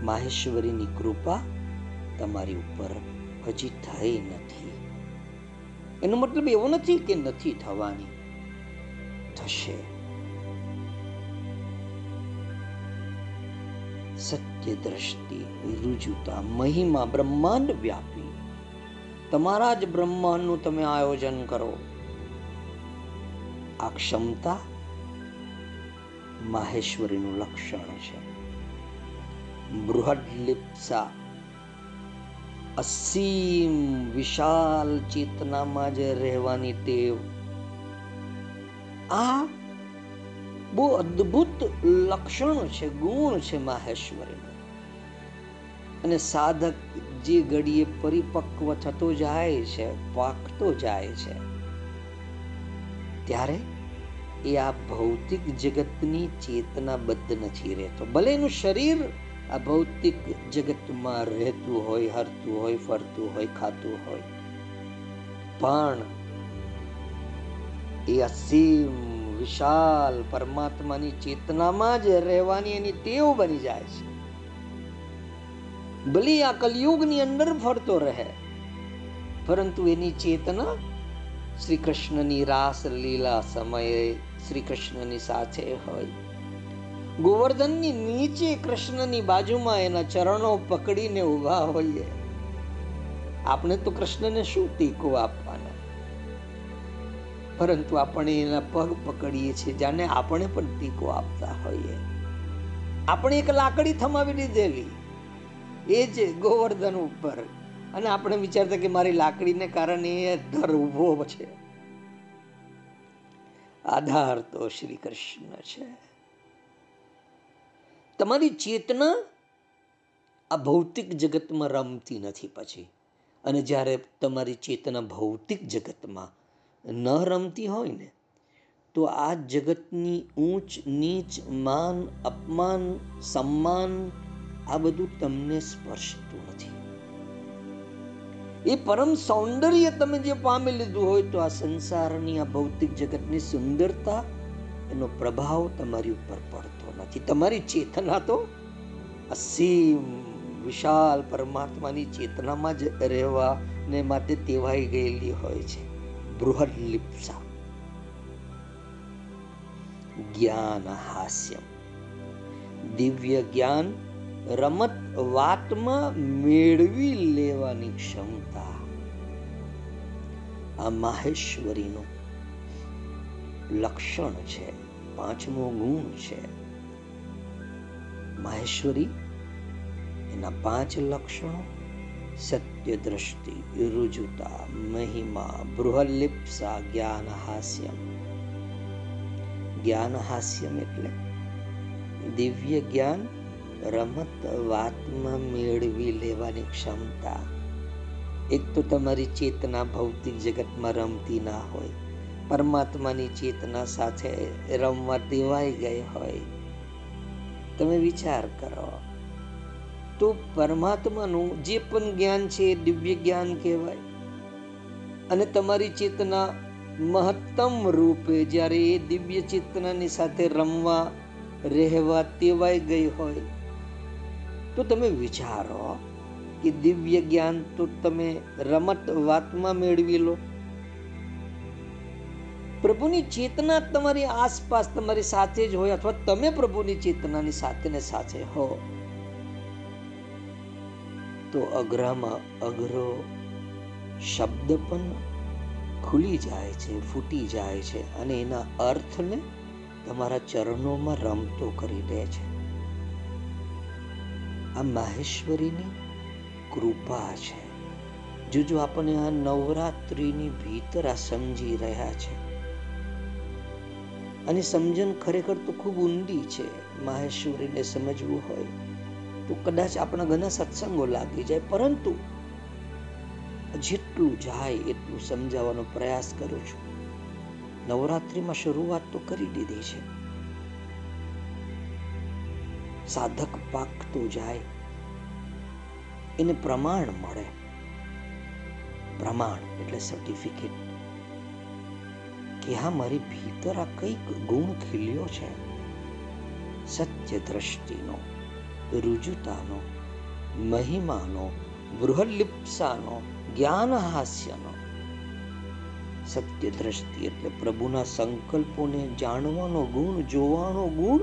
માહેશ્વરીની કૃપા તમારી ઉપર હજી થઈ નથી. એનો મતલબ એવો નથી કે નથી થવાની. થશે. સત્ય દ્રષ્ટિ રુજુતા, મહિમા બ્રહ્માંડ વ્યાપી. તમારા જ બ્રહ્માંડનું તમે આયોજન કરો. આ ક્ષમતા માહેશ્વરીનું લક્ષણ છે. બૃહદ લિપ્સા અસીમ વિશાલ ચેતનામાં જે રહેવાની ટેવ. આ બહુ અદ્ભુત લક્ષણો છે, ગુણ છે માહેશ્વરીનું અને સાધક જે ઘડીએ પરિપક્વ થતો જાય છે, પાકતો જાય છે, ત્યારે એ આ ભૌતિક જગતની ચેતનાબદ્ધ નથી રહેતો. ભલે એનું શરીર આ ભૌતિક જગતમાં રહેતું હોય, હરતું હોય, ફરતું હોય, ખાતું હોય, પણ એ અસીમ વિશાલ પરમાત્માની ચેતનામાં જ રહેવાની એની ટેવ બની જાય છે. ભલે આ કલયુગની અંદર ફરતો રહે, પરંતુ એની ચેતના શ્રી કૃષ્ણની રાસ લીલા સમયે શ્રી કૃષ્ણની સાથે હોય. ગોવર્ધનની નીચે કૃષ્ણની બાજુમાં એના ચરણો પકડીને ઊભા હોઈએ. આપણે તો કૃષ્ણને શું ટીકો આપવાનો? પરંતુ આપણે એના પગ પકડીએ છીએ જાણે આપણે પણ ટીકો આપતા હોઈએ. આપણે એક લાકડી થમાવી દીધેલી, એ જ ગોવર્ધન ઉપર. અને આપણે વિચારતા કે મારી લાકડીને કારણે એ ધર ઊભો છે. આધાર તો શ્રી કૃષ્ણ છે. તમારી ચેતના આ ભૌતિક જગતમાં રમતી નથી પછી. અને જ્યારે તમારી ચેતના ભૌતિક જગતમાં ન રમતી હોય ને, તો આ જગતની ઊંચ, નીચ, માન, અપમાન, સન્માન આ બધું તમને સ્પર્શતું નથી. એ પરમ સૌંદર્ય તમે જે પામી લીધું હોય તો આ સંસારની, આ ભૌતિક જગતની સુંદરતા એનો પ્રભાવ તમારી ઉપર પડતો નથી. તમારી ચેતના તો અસીમ વિશાલ પરમાત્માની ચેતનામાં જ રહેવાને માટે તેવાઈ ગયેલી હોય છે. બૃહદ લિપ્સા. જ્ઞાન હાસ્યમ દિવ્ય જ્ઞાન રમત વાતમાં મેળવી લેવાની ક્ષમતા. આ માહેશ્વરીનું લક્ષણ છે, પાંચમો ગુણ છે. માહેશ્વરી, એના પાંચ લક્ષણો સત્ય દ્રષ્ટિ રુજુતા મહિમા બૃહલિપ્સા જ્ઞાન હાસ્યમ એટલે દિવ્ય જ્ઞાન રમત વાતમાં મેળવી લેવાની ક્ષમતા એક તો તમારી ચેતના ભૌતિક જગતમાં રમતી ના હોય પરમાત્માની ચેતના સાથે રમવા દેવાઈ ગઈ હોય તમે વિચાર કરો તો પરમાત્માનું જે પણ જ્ઞાન છે એ દિવ્ય જ્ઞાન કહેવાય. અને તમારી ચેતના મહત્તમ રૂપે જ્યારે એ દિવ્ય ચેતનાની સાથે રમવા, રહેવા તેવાઈ ગઈ હોય, તો તમે વિચારો કે દિવ્ય જ્ઞાન તો તમે રમત વાતમાં મેળવી લો. પ્રભુની ચેતના તમારી આસપાસ તમારી સાથે જ હોય અથવા તમે પ્રભુની ચેતનાની સાથે ને સાથે હો. તો અઘરામાં અઘરો શબ્દ પણ ખુલી જાય છે, ફૂટી જાય છે અને એના અર્થને તમારા ચરણોમાં રમતો કરી દે છે. આ માહેશ્વરીની કૃપા છે. જો જો આપણે આ નવરાત્રિની ભીતર આ સમજી રહ્યા છે. અને સમજણ ખરેખર તો ખૂબ ઊંડી છે. માહેશ્વરીને સમજવું હોય તો કદાચ આપણા ઘણા સત્સંગો લાગી જાય, પરંતુ જેટલું જાય એટલું સમજાવવાનો પ્રયાસ કરું છું. નવરાત્રિમાં શરૂઆત તો કરી દીધી છે. સાધક પાકતો જાય, એને પ્રમાણ મળે. પ્રમાણ એટલે સર્ટિફિકેટ કે હા, મારી ભીતર આ કંઈક ગુણ ખીલ્યો છે. સત્ય દ્રષ્ટિનો. રુજુતાનો, મહિમાનો બૃહલિપ્સાનો જ્ઞાન હાસ્યનો સત્ય દ્રષ્ટિ એટલે પ્રભુના સંકલ્પોને જાણવાનો ગુણ, જોવાનો ગુણ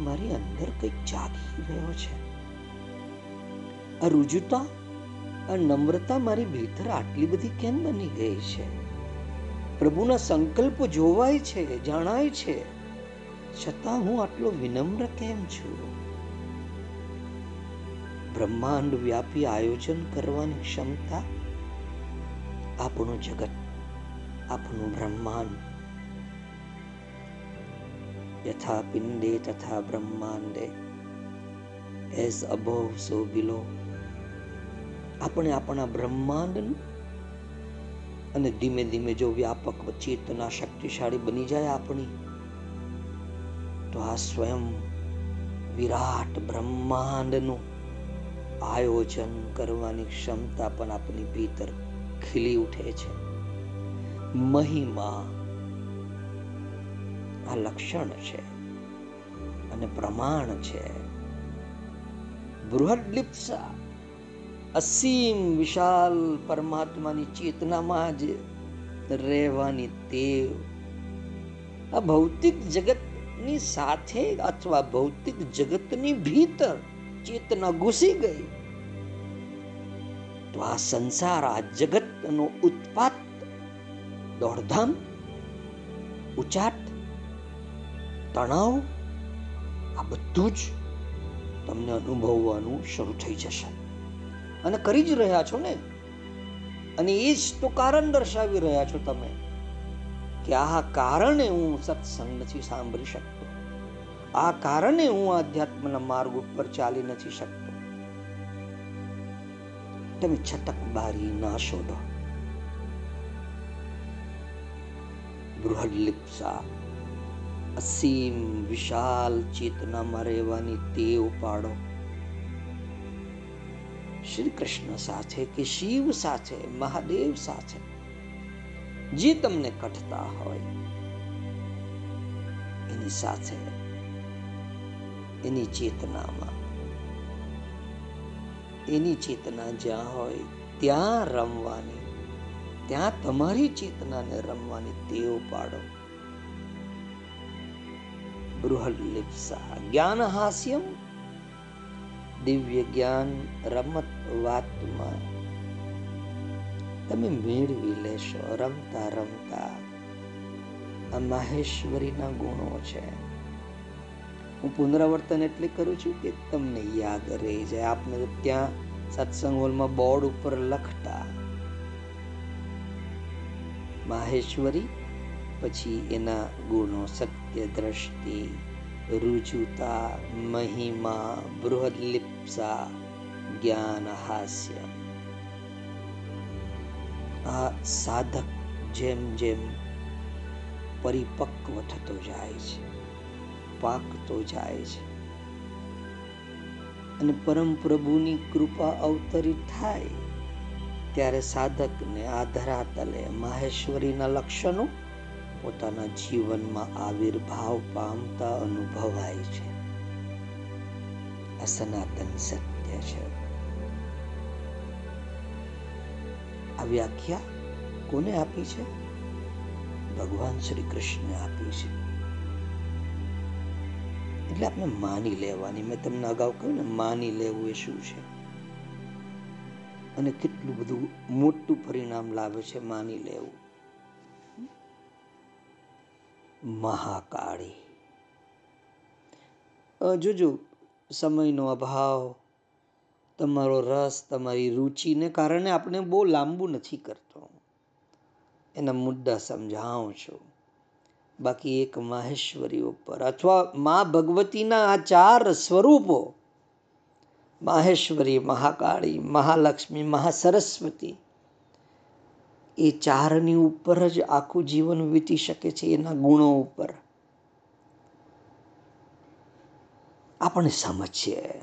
મારી અંદર કંઈક જાગી રહ્યો છે. આ રુજુતા, આ નમ્રતા મારી ભીતર આટલી બધી કેમ બની ગઈ છે? પ્રભુના સંકલ્પ જોવાય છે, જાણાય છે. છતાં હું આટલો વિનમ્ર કેમ છું? બ્રહ્માંડ વ્યાપી આયોજન કરવાની ક્ષમતા આપણું જગત, આપણું બ્રહ્માંડ. યથા પિંડે તથા બ્રહ્માંડે એઝ અબોવ સો બિલો આપણે આપણા બ્રહ્માંડનું અને ધીમે ધીમે જો વ્યાપક ચેતના શક્તિશાળી બની જાય આપણી, તો આ સ્વયં વિરાટ બ્રહ્માંડનું આયોજન કરવાની ક્ષમતા પણ આપની ભીતર ખીલી ઉઠે છે. મહિમા આ લક્ષણ છે અને પ્રમાણ છે. બૃહદલિપ્સા અસીમ વિશાલ પરમાત્માની ચેતનામાં જ રહેવાની તેવ આ ભૌતિક જગતની સાથે અથવા ભૌતિક જગતની ભીતર ચેતના ઘૂસી ગઈ તો આ સંસાર, આ જગતનો ઉત્પાત, દોડધામ, ઉચાટ, તણાવ, આ બધું જ તમને અનુભવવાનું શરૂ થઈ જશે. અને કરી જ રહ્યા છો ને? અને એ જ તો કારણ દર્શાવી રહ્યા છો તમે, કે આ કારણે હું સત્સંગ નથી સાંભળી શકતો આ કારણે હું આધ્યાત્મના માર્ગ ઉપર ચાલી નથી શકતો. તમે છટક બારી ના શોધો. બૃહદલિપ્સા અસીમ વિશાલ ચેતનામાં રહેવાની ટેવ પાડો. શ્રી કૃષ્ણ સાથે કે શિવ સાથે, મહાદેવ સાથે, જે તમને કઠતા હોય, એની સાથે એની ચેતનામાં. એની ચેતના જ્યાં હોય, ત્યાં રમવાની. ત્યાં તમારી ચેતનાને રમવાની ટેવ પાડો. બૃહલિપ્સા જ્ઞાન હાસ્યમ દિવ્ય જ્ઞાન રમત વાતમાં. તમે મેળવી લેશો, રમતા રમતા. આ માહેશ્વરીના ગુણો છે. હું પુનરાવર્તન એટલે કરું છું કે તમને યાદ રહી જાય. આપને ત્યાં સત્સંગ હોલમાં બોર્ડ ઉપર લખતા માહેશ્વરી, પછી એના ગુણો સત્ય, દ્રષ્ટિ, રુજુતા, મહિમા બૃહદલિપ્સા જ્ઞાન, હાસ્ય. આ સાધક જેમ જેમ પરિપક્વ થતો જાય છે. પાકતો જાય છે. અને પરમ પ્રભુની કૃપા અવતરિત થાય, ત્યારે સાધકને આ ધરાતલે માહેશ્વરીના લક્ષણો પોતાના જીવનમાં આવિર્ભાવ પામતા અનુભવાય છે. આ સનાતન સત્ય છે. આ વ્યાખ્યા કોને આપી છે? ભગવાન શ્રી કૃષ્ણે આપી છે. એટલે આપણે માની લેવાની. મેં તમને અગાઉ કહ્યું ને, માની લેવું એ શું છે? અને કેટલું બધું મોટું પરિણામ લાવે છે માની લેવું. મહાકાળી. જોજો, સમયનો અભાવ, તમારો રસ, તમારી રુચિને કારણે આપણે બહુ લાંબુ નથી કરતો. એના મુદ્દા સમજાવું છું. બાકી એક માહેશ્વરી ઉપર. અથવા મા ભગવતીના આ ચાર સ્વરૂપો, માહેશ્વરી, મહાકાળી, મહાલક્ષ્મી, મહાસરસ્વતી, એ ચારની ઉપર જ આખું જીવન વીતી શકે છે એના ગુણો ઉપર. આપણે સમજીએ.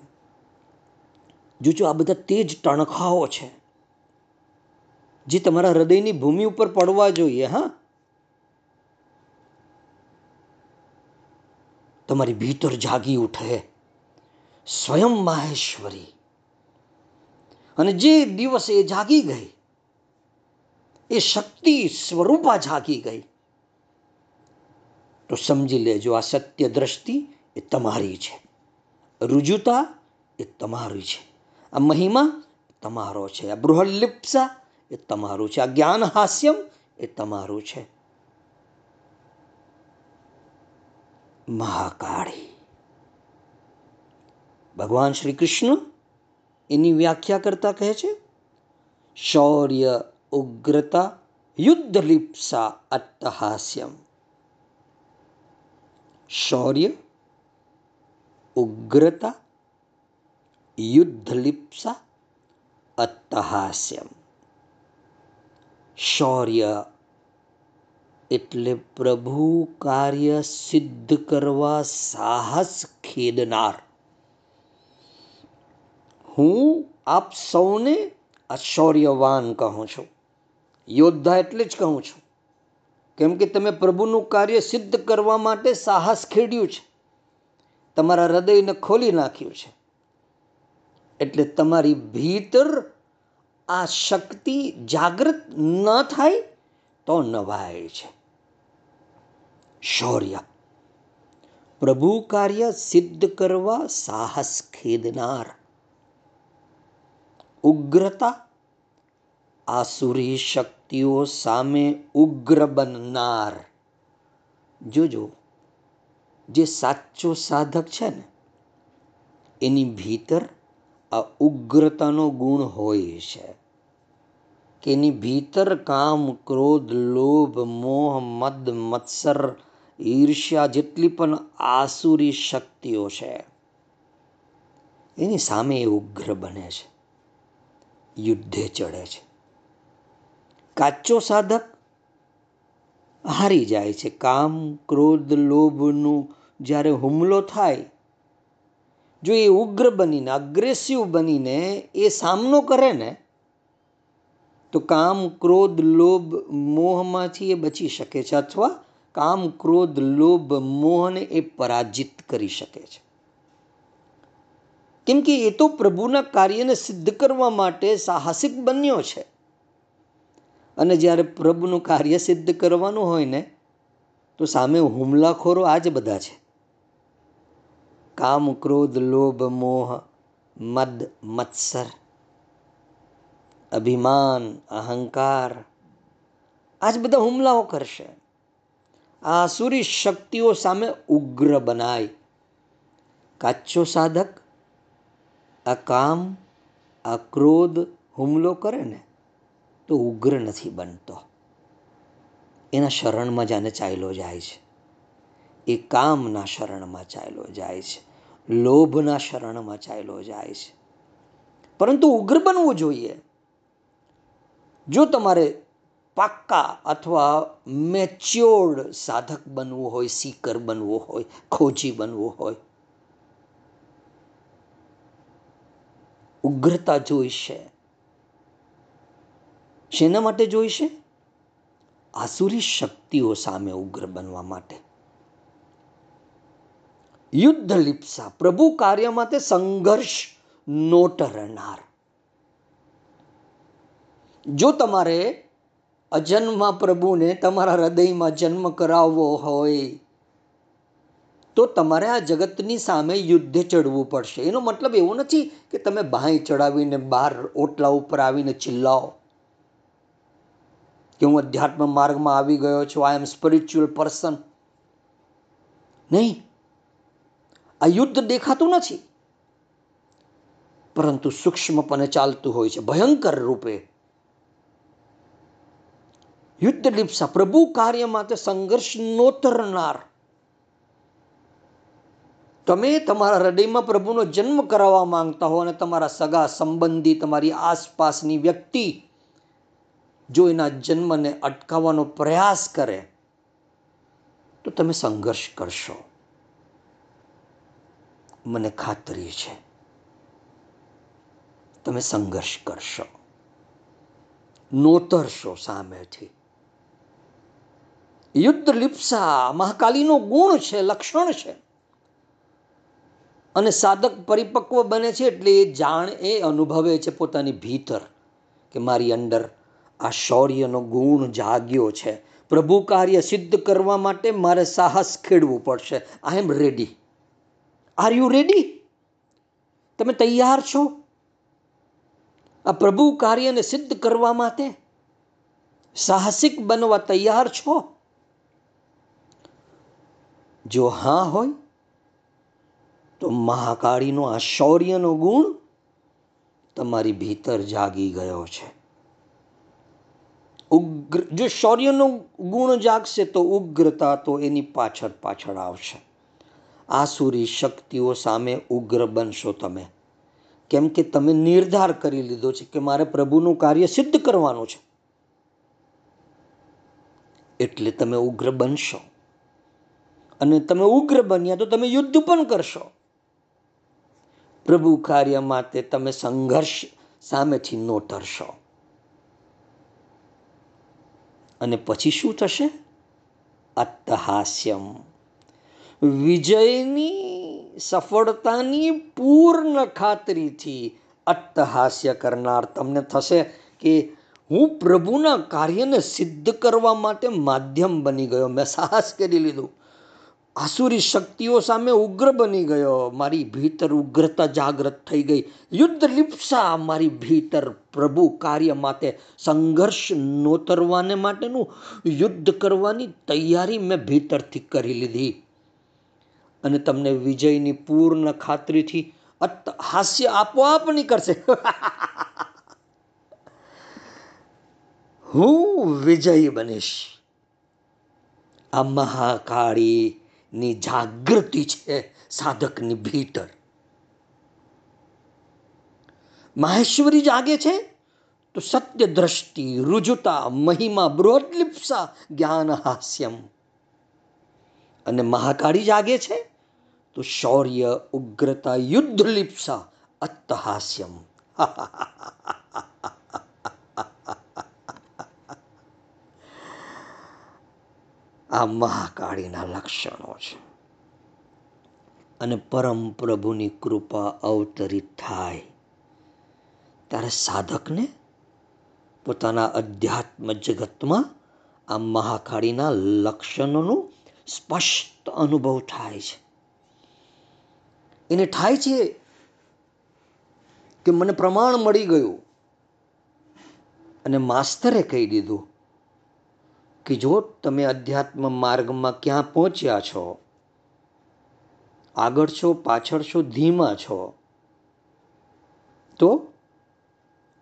જોજો આ બધા તેજ ટણખાઓ છે. જે તમારા હૃદયની ભૂમિ ઉપર પડવા જોઈએ, હા? તમારી ભીતર જાગી ઉઠે. સ્વયં માહેશ્વરી. અને જે દિવસે એ જાગી ગઈ, એ શક્તિ સ્વરૂપા જાગી ગઈ. તો સમજી લેજો, આ સત્ય દ્રષ્ટિ એ તમારી છે. રુજુતા એ તમારી છે. આ મહિમા તમારો છે. આ બૃહલિપ્સા એ તમારું છે. આ જ્ઞાન હાસ્યમ એ તમારું છે. મહાકાળી. ભગવાન શ્રી કૃષ્ણ એની વ્યાખ્યા કરતા કહે છે, શૌર્ય ઉગ્રતા યુદ્ધલિપ્સા અટ્ટહાસ્યમ. શૌર્ય ઉગ્રતા યુદ્ધલિપ્સા અટ્ટહાસ્યમ. શૌર્ય એટલે પ્રભુ કાર્ય સિદ્ધ કરવા સાહસ ખેદનાર. હું આપ સૌને અશૌર્યવાન કહું છું. યોદ્ધા એટલે જ કહું છું. કેમ કે તમે પ્રભુનું કાર્ય સિદ્ધ કરવા માટે સાહસ ખેડ્યું છે. તમારા હૃદયને ખોલી નાખ્યું છે. એટલે તમારી ભીતર આ શક્તિ જાગૃત ન થાય તો નવાય છે. શૌર્ય પ્રભુ કાર્ય સિદ્ધ કરવા સાહસ ખેદનાર ઉગ્રતા આસુરી શક્તિઓ સામે ઉગ્ર બનનાર જોજો જે સાચો સાધક છે ને એની ભીતર આ ઉગ્રતાનો ગુણ હોય છે કે એની ભીતર કામ ક્રોધ લોભ મોહ મદ મત્સર ઈર્ષ્યા જેટલી પણ આસુરી શક્તિઓ છે, એની સામે એ ઉગ્ર બને છે, યુદ્ધે ચડે છે. કાચો સાધક હારી જાય છે. કામ, ક્રોધ, લોભનું જ્યારે હુમલો થાય, જો એ ઉગ્ર બનીને અગ્રેસિવ બનીને એ સામનો કરે ને, તો કામ, ક્રોધ, લોભ મોહમાંથી એ બચી શકે છે અથવા કામ, ક્રોધ, લોભ, મોહને એ પરાજિત કરી શકે છે. કેમ કે એ તો પ્રભુના કાર્યને સિદ્ધ કરવા માટે સાહસિક બન્યો છે. અને જ્યારે પ્રભુનું કાર્ય સિદ્ધ કરવાનું હોય ને, તો સામે હુમલાખોરો આ જ બધા છે. કામ, ક્રોધ, લોભ, મોહ, મદ, મત્સર, અભિમાન, અહંકાર આજ બધા હુમલાઓ કરશે. આ આસુરી શક્તિઓ સામે ઉગ્ર બનાય. કાચો સાધક, આ કામ, આ ક્રોધ હુમલો કરે ને, તો ઉગ્ર નથી બનતો. એના શરણમાં જાને ચાલ્યો જાય છે. એ કામના શરણમાં ચાલ્યો જાય છે. લોભના શરણમાં ચાલ્યો જાય છે. પરંતુ ઉગ્ર બનવું જોઈએ. જો તમારે પાક્કા અથવા મેચ્યોર્ડ સાધક બનવું હોય સીકર બનવું હોય, ખોજી બનવું હોય. ઉગ્રતા જોઈશે. શેના માટે જોઈશે? આસુરી શક્તિઓ સામે ઉગ્ર બનવા માટે. યુદ્ધ લિપ્સા, પ્રભુ કાર્ય માટે સંઘર્ષ નોટ ટરનાર જો તમારે અજન્મા પ્રભુને તમારા હૃદયમાં જન્મ કરાવવો હોય, તો તમારે આ જગતની સામે યુદ્ધે ચડવું પડશે. એનો મતલબ એવો નથી કે તમે બાંય ચડાવીને બહાર ઓટલા ઉપર આવીને ચિલ્લાઓ કે હું અધ્યાત્મ માર્ગમાં આવી ગયો છું આઈ એમ સ્પિરિચ્યુઅલ પર્સન નહીં. આ યુદ્ધ દેખાતું નથી. પરંતુ સૂક્ષ્મપણે ચાલતું હોય છે, ભયંકર રૂપે. યુદ્ધ લિપ્સા, પ્રભુ કાર્ય માટે સંઘર્ષ નોતરનાર તમે તમારા હૃદયમાં પ્રભુનો જન્મ કરાવવા માંગતા હો અને તમારા સગા સંબંધી, તમારી આસપાસની વ્યક્તિ જો એના જન્મને અટકાવવાનો પ્રયાસ કરે, તો તમે સંઘર્ષ કરશો. મને ખાતરી છે. તમે સંઘર્ષ કરશો. નોતરશો સામેથી. યુદ્ધ લિપ્સા મહાકાલીનો ગુણ છે, લક્ષણ છે. અને સાધક પરિપક્વ બને છે એટલે એ જાણ, એ અનુભવે છે પોતાની ભીતર કે મારી અંદર આ શૌર્યનો ગુણ જાગ્યો છે. પ્રભુ કાર્ય સિદ્ધ કરવા માટે મારે સાહસ ખેડવું પડશે. I am ready are you ready તમે તૈયાર છો? આ પ્રભુ કાર્યને સિદ્ધ કરવા માટે સાહસિક બનવા તૈયાર છો? જો હા હોય, તો મહાકાળીનો આ શૌર્યનો ગુણ તમારી ભીતર જાગી ગયો છે. ઉગ્ર, જો શૌર્યનો ગુણ જાગશે તો ઉગ્રતા તો એની પાછળ પાછળ આવશે. આસુરી શક્તિઓ સામે ઉગ્ર બનશો તમે. કેમ કે તમે નિર્ધાર કરી લીધો છે કે મારે પ્રભુનું કાર્ય સિદ્ધ કરવાનું છે. એટલે તમે ઉગ્ર બનશો. અને તમે ઉગ્ર બન્યા તો તમે યુદ્ધ પણ કરશો. પ્રભુ કાર્ય માટે તમે સંઘર્ષ સામેથી નો ટરશો અને પછી શું થશે? અત્તહાસ્યમ વિજયની સફળતાની પૂર્ણ ખાતરીથી અત્તહાસ્ય કરનાર તમને થશે કે હું પ્રભુના કાર્યને સિદ્ધ કરવા માટે માધ્યમ બની ગયો. મેં સાહસ કરી લીધું. આસુરી શક્તિઓ સામે ઉગ્ર બની ગયો. મારી ભીતર ઉગ્રતા જાગ્રત થઈ ગઈ. યુદ્ધ લિપ્સા મારી ભીતર પ્રભુ કાર્ય માટે, સંઘર્ષ નોતરવાને માટેનું યુદ્ધ કરવાની તૈયારી મેં ભીતરથી કરી લીધી. અને તમને વિજયની પૂર્ણ ખાતરીથી હાસ્ય આપોઆપ નહીં કરશે હું વિજયી બનીશ. આ મહાકાળીની જાગૃતિ છે સાધકની ભીતર. માહેશ્વરી જાગે છે તો સત્ય દ્રષ્ટિ, રુજુતા, મહિમા બૃહદલિપ્સા જ્ઞાન, હાસ્યમ. અને મહાકાળી જાગે છે તો શૌર્ય, ઉગ્રતા યુદ્ધલિપ્સા અત્તહાસ્યમ. <laughs> આ મહાકાળીના લક્ષણો છે. અને પરમ પ્રભુની કૃપા અવતરિત થાય. ત્યારે સાધકને પોતાના અધ્યાત્મ જગતમાં આ મહાકાળીના લક્ષણોનું સ્પષ્ટ અનુભવ થાય છે. એને થાય છે કે મને પ્રમાણ મળી ગયું અને માસ્તરે કહી દીધું કે જો તમે અધ્યાત્મ માર્ગમાં ક્યાં પહોંચ્યા છો, આગળ છો, પાછળ છો, ધીમા છો, તો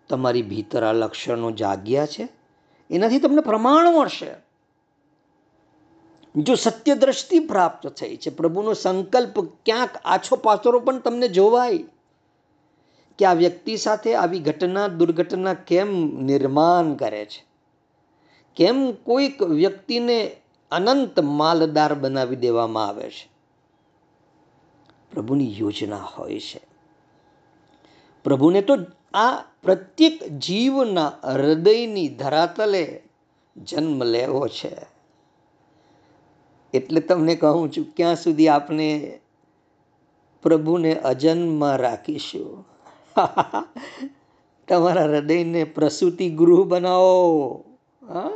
તમારી ભીતર આ લક્ષણો જાગ્યા છે. એનાથી તમને પ્રમાણ મળશે. જો સત્ય દ્રષ્ટિ પ્રાપ્ત થઈ છે, પ્રભુનો સંકલ્પ ક્યાંક આછો પાછરો પણ તમને જોવાય કે આ વ્યક્તિ સાથે આવી ઘટના, દુર્ઘટના કેમ નિર્માણ કરે છે. કેમ કોઈક વ્યક્તિને અનંત માલદાર બનાવી દેવામાં આવે છે? પ્રભુની યોજના હોય છે. પ્રભુને તો આ પ્રત્યેક જીવના હૃદયની ધરાતલે જન્મ લેવો છે. એટલે તમને કહું છું, ક્યાં સુધી આપણે પ્રભુને અજન્મમાં રાખીશું? <laughs> તમારા હૃદયને પ્રસૂતિ ગૃહ બનાવો. હા?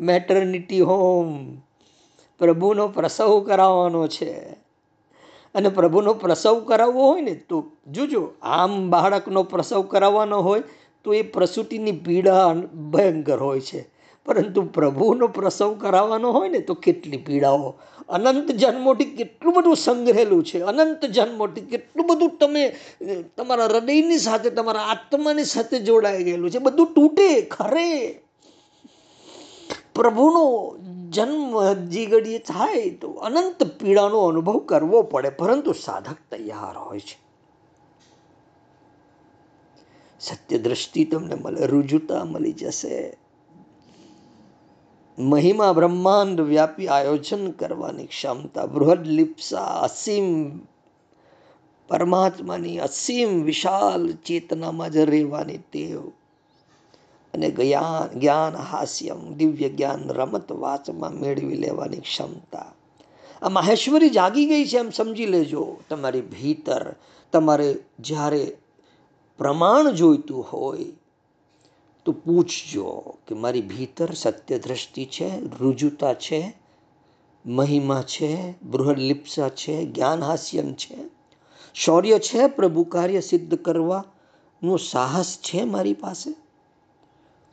Maternity home. પ્રભુનો પ્રસવ કરાવવાનો છે. અને પ્રભુનો પ્રસવ કરાવવો હોય ને, તો જોજો, આમ બાળકનો પ્રસવ કરાવવાનો હોય, તો એ પ્રસૂતિની પીડા ભયંકર હોય છે. પરંતુ પ્રભુનો પ્રસવ કરાવવાનો હોય ને, તો કેટલી પીડાઓ. અનંત જન્મોથી કેટલું બધું સંગ્રહેલું છે. અનંત જન્મોથી કેટલું બધું તમે, તમારા હૃદયની સાથે, તમારા આત્માની સાથે જોડાઈ ગયેલું છે. બધું તૂટે, ખરે. પ્રભુનો જન્મ હજી ઘડીએ થાય તો અનંત પીડાનો અનુભવ કરવો પડે, પરંતુ સાધક તૈયાર હોય છે. સત્ય દ્રષ્ટિ તમને મળે, રુજુતા મળી જશે. મહિમા બ્રહ્માંડ વ્યાપી આયોજન કરવાની ક્ષમતા, બૃહદ લિપ્સા, અસીમ પરમાત્માની અસીમ વિશાલ ચેતનામાં જ રહેવાની ટેવ. અને જ્ઞાન જ્ઞાન હાસ્યમ, દિવ્ય જ્ઞાન, રમત વાચમાં મેળવી લેવાની ક્ષમતા. આ માહેશ્વરી જાગી ગઈ છે એમ સમજી લેજો. તમારી ભીતર, તમારે જ્યારે પ્રમાણ જોઈતું હોય, તો પૂછજો કે મારી ભીતર સત્ય દ્રષ્ટિ છે, રુજુતા છે, મહિમા છે, બૃહદલિપ્સા છે, જ્ઞાન હાસ્યમ છે? શૌર્ય છે પ્રભુ કાર્ય સિદ્ધ કરવાનું સાહસ છે મારી પાસે?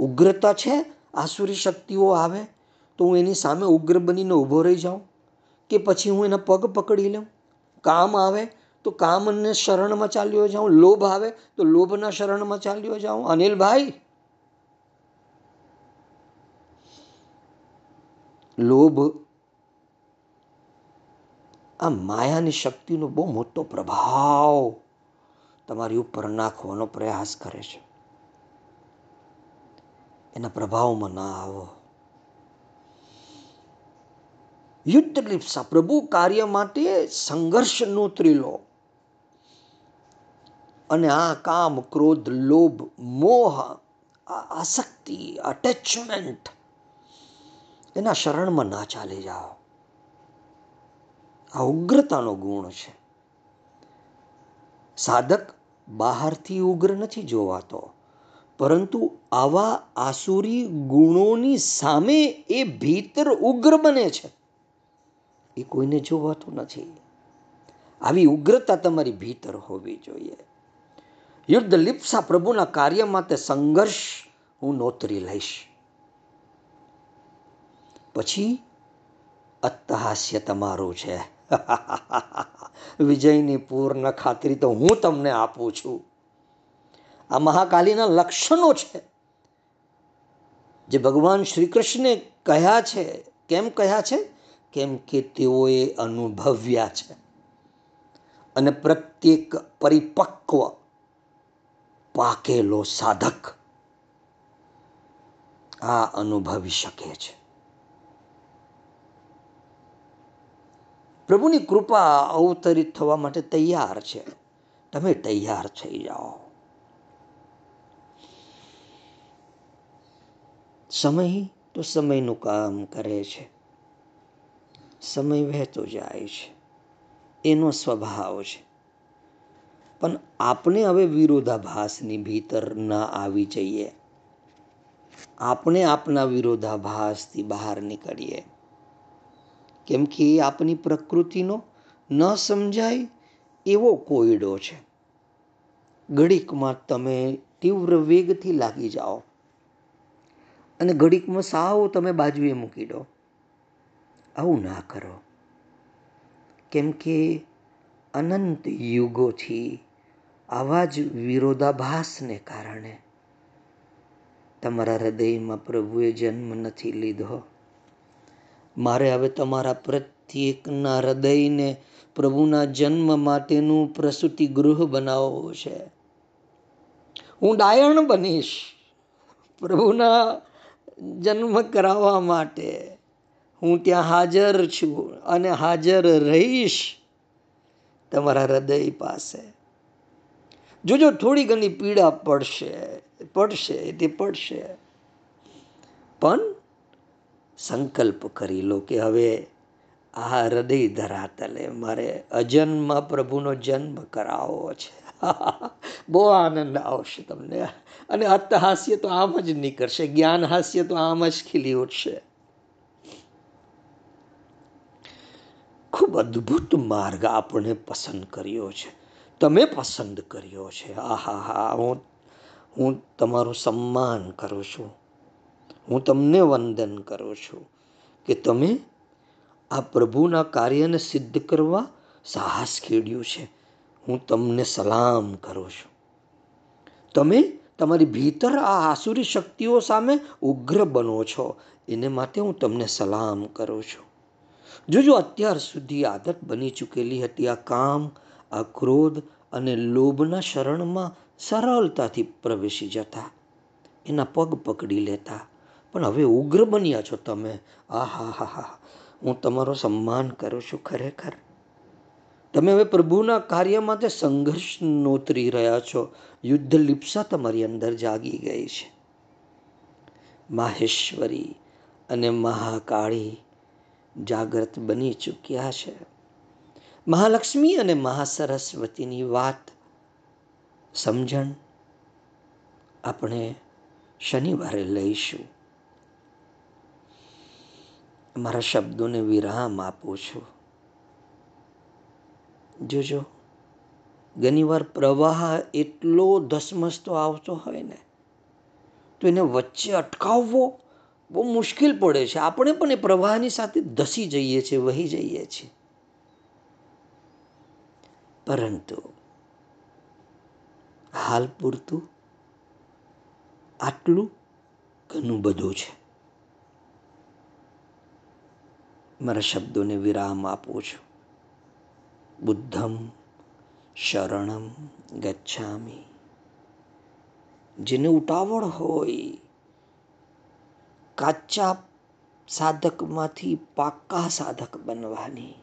ઉગ્રતા છે? આસુરી શક્તિઓ આવે? તો હું એની સામે ઉગ્ર બનીને ઊભો રહી જાઉં? કે પછી હું એના પગ પકડી લઉં? કામ આવે તો કામને શરણમાં ચાલ્યો જાઉં? લોભ આવે તો લોભના શરણમાં ચાલ્યો જાઉં? અનિલભાઈ! લોભ આ માયાની શક્તિનો બહુ મોટો પ્રભાવ તમારી ઉપર નાખવાનો પ્રયાસ કરે છે. એના પ્રભાવમાં ના આવો. યુદ્ધ લિપ્સા પ્રભુ કાર્ય માટે સંઘર્ષનો ત્રિલો અને આ કામ, ક્રોધ, લોભ, મોહ આસક્તિ અટેચમેન્ટ એના શરણમાં ના ચાલી જાઓ. આ ઉગ્રતાનો ગુણ છે. સાધક બહારથી ઉગ્ર નથી જોવાતો. પરંતુ આવા આસુરી ગુણોની સામે એ ભીતર ઉગ્ર બને છે. એ કોઈને જોવાતું નથી. આવી ઉગ્રતા તમારી ભીતર હોવી જોઈએ. યુદ્ધ લિપ્સા પ્રભુના કાર્ય માટે સંઘર્ષ હું નોતરી લઈશ. પછી અત્તહાસ્ય તમારું છે. <laughs> વિજયની પૂર્ણ ખાતરી તો હું તમને આપું છું. આ મહાકાલીના લક્ષણો છે. જે ભગવાન શ્રી કૃષ્ણે કહ્યા છે, કેમ કહ્યા છે? કેમ કે તેઓએ અનુભવ્યા છે. અને પ્રત્યેક પરિપક્વ પાકેલો સાધક આ અનુભવી શકે છે. પ્રભુની કૃપા અવતરિત થવા માટે તૈયાર છે. તમે તૈયાર થઈ જાઓ. સમય તો સમયનું કામ કરે છે. સમય વહેતો જાય છે. એનો સ્વભાવ છે. પણ આપણે હવે વિરોધાભાસની ભીતર ના આવી જઈએ. આપણે આપના વિરોધાભાસથી બહાર નીકળીએ. કેમ કે એ આપની પ્રકૃતિનો ન સમજાય એવો કોયડો છે. ઘડીકમાં તમે તીવ્ર વેગથી લાગી જાઓ. અને ઘડીકમાં સાવ તમે બાજુએ મૂકી દો. આવું ના કરો. કેમ કે અનંત યુગોથી આવા જ વિરોધાભાસને કારણે તમારા હૃદયમાં પ્રભુએ જન્મ નથી લીધો. મારે હવે તમારા પ્રત્યેકના હૃદયને પ્રભુના જન્મ માટેનું પ્રસૂતિ ગૃહ બનાવવું છે. હું ડાયણ બનીશ. પ્રભુના જન્મ કરાવવા માટે હું ત્યાં હાજર છું અને હાજર રહીશ તમારા હૃદય પાસે. જોજો, થોડી ઘણી પીડા પડશે પડશે, તે પડશે. પણ સંકલ્પ કરી લો કે હવે આ હૃદય ધરાતલે, મારે અજન્મ પ્રભુનો જન્મ કરાવવો છે. બહુ આનંદ આવશે તમને. અને હાસ્ય તો આમ જ નીકળશે જ્ઞાન હાસ્ય તો આમ જ ખીલી ઉઠશે. ખૂબ અદ્ભુત માર્ગ આપણે પસંદ કર્યો છે. તમે પસંદ કર્યો છે. આહા હા, હું હું તમારું સન્માન કરું છું. હું તમને વંદન કરું છું કે તમે આ પ્રભુના કાર્યને સિદ્ધ કરવા સાહસ ખેડ્યું છે. હું તમને સલામ કરું છું. તમે તમારી ભીતર આ આસુરી શક્તિઓ સામે ઉગ્ર બનો છો. એને માટે હું તમને સલામ કરું છું. જોજો, અત્યાર સુધી આદત બની ચૂકેલી હતી આ કામ, આ ક્રોધ અને લોભના શરણમાં સરળતાથી પ્રવેશી જતા. એના પગ પકડી લેતા. પણ હવે ઉગ્ર બન્યા છો તમે. આ હા હા હા હું તમારો સન્માન કરું છું ખરેખર. તમે હવે પ્રભુના કાર્યમાં તે સંઘર્ષ નોતરી રહ્યા છો, યુદ્ધ લિપ્સા તમારી અંદર જાગી ગઈ છે. માહેશ્વરી અને મહાકાળી જાગૃત બની ચૂક્યા છે. મહાલક્ષ્મી અને મહાસરસ્વતીની વાત સમજણ આપણે શનિવારે લઈશું. મારા શબ્દોને વિરામ આપું છું. જોજો, ઘણીવાર પ્રવાહ એટલો ધસમસતો આવતો હોય ને, તો એને વચ્ચે અટકાવવો બહુ મુશ્કેલ પડે છે. આપણે પણ એ પ્રવાહની સાથે ધસી જઈએ છીએ, વહી જઈએ છીએ. પરંતુ હાલ પૂરતું આટલું ઘણું બધું છે. મારા શબ્દોને વિરામ આપું છું. બુદ્ધમ શરણમ ગચ્છામી જેને ઉતાવળ હોય કાચા સાધકમાંથી પાક્કા સાધક બનવાની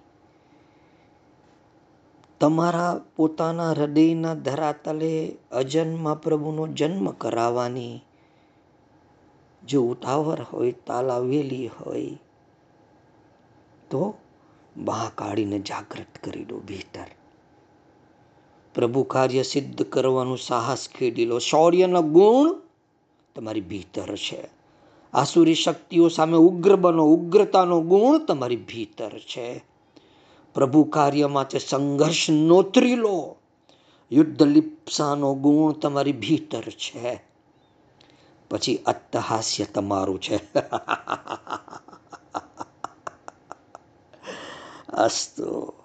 તમારા પોતાના હૃદયના ધરાતલે અજન્મા પ્રભુનો જન્મ કરાવવાની જો ઉતાવળ હોય તાલાવેલી હોય તો બહાર કાઢીને જાગૃત કરી દો, ભીતર. પ્રભુ કાર્ય સિદ્ધ કરવાનું સાહસ ખેડી લો. શૌર્યનો ગુણ તમારી ભીતર છે. આસુરી શક્તિઓ સામે ઉગ્ર બનો ઉગ્રતાનો ગુણ તમારી ભીતર છે. પ્રભુ કાર્ય માટે સંઘર્ષ નોતરી લો. યુદ્ધ લિપ્સાનો ગુણ તમારી ભીતર છે. પછી અત્તહાસ્ય તમારું છે. <laughs> Hasta.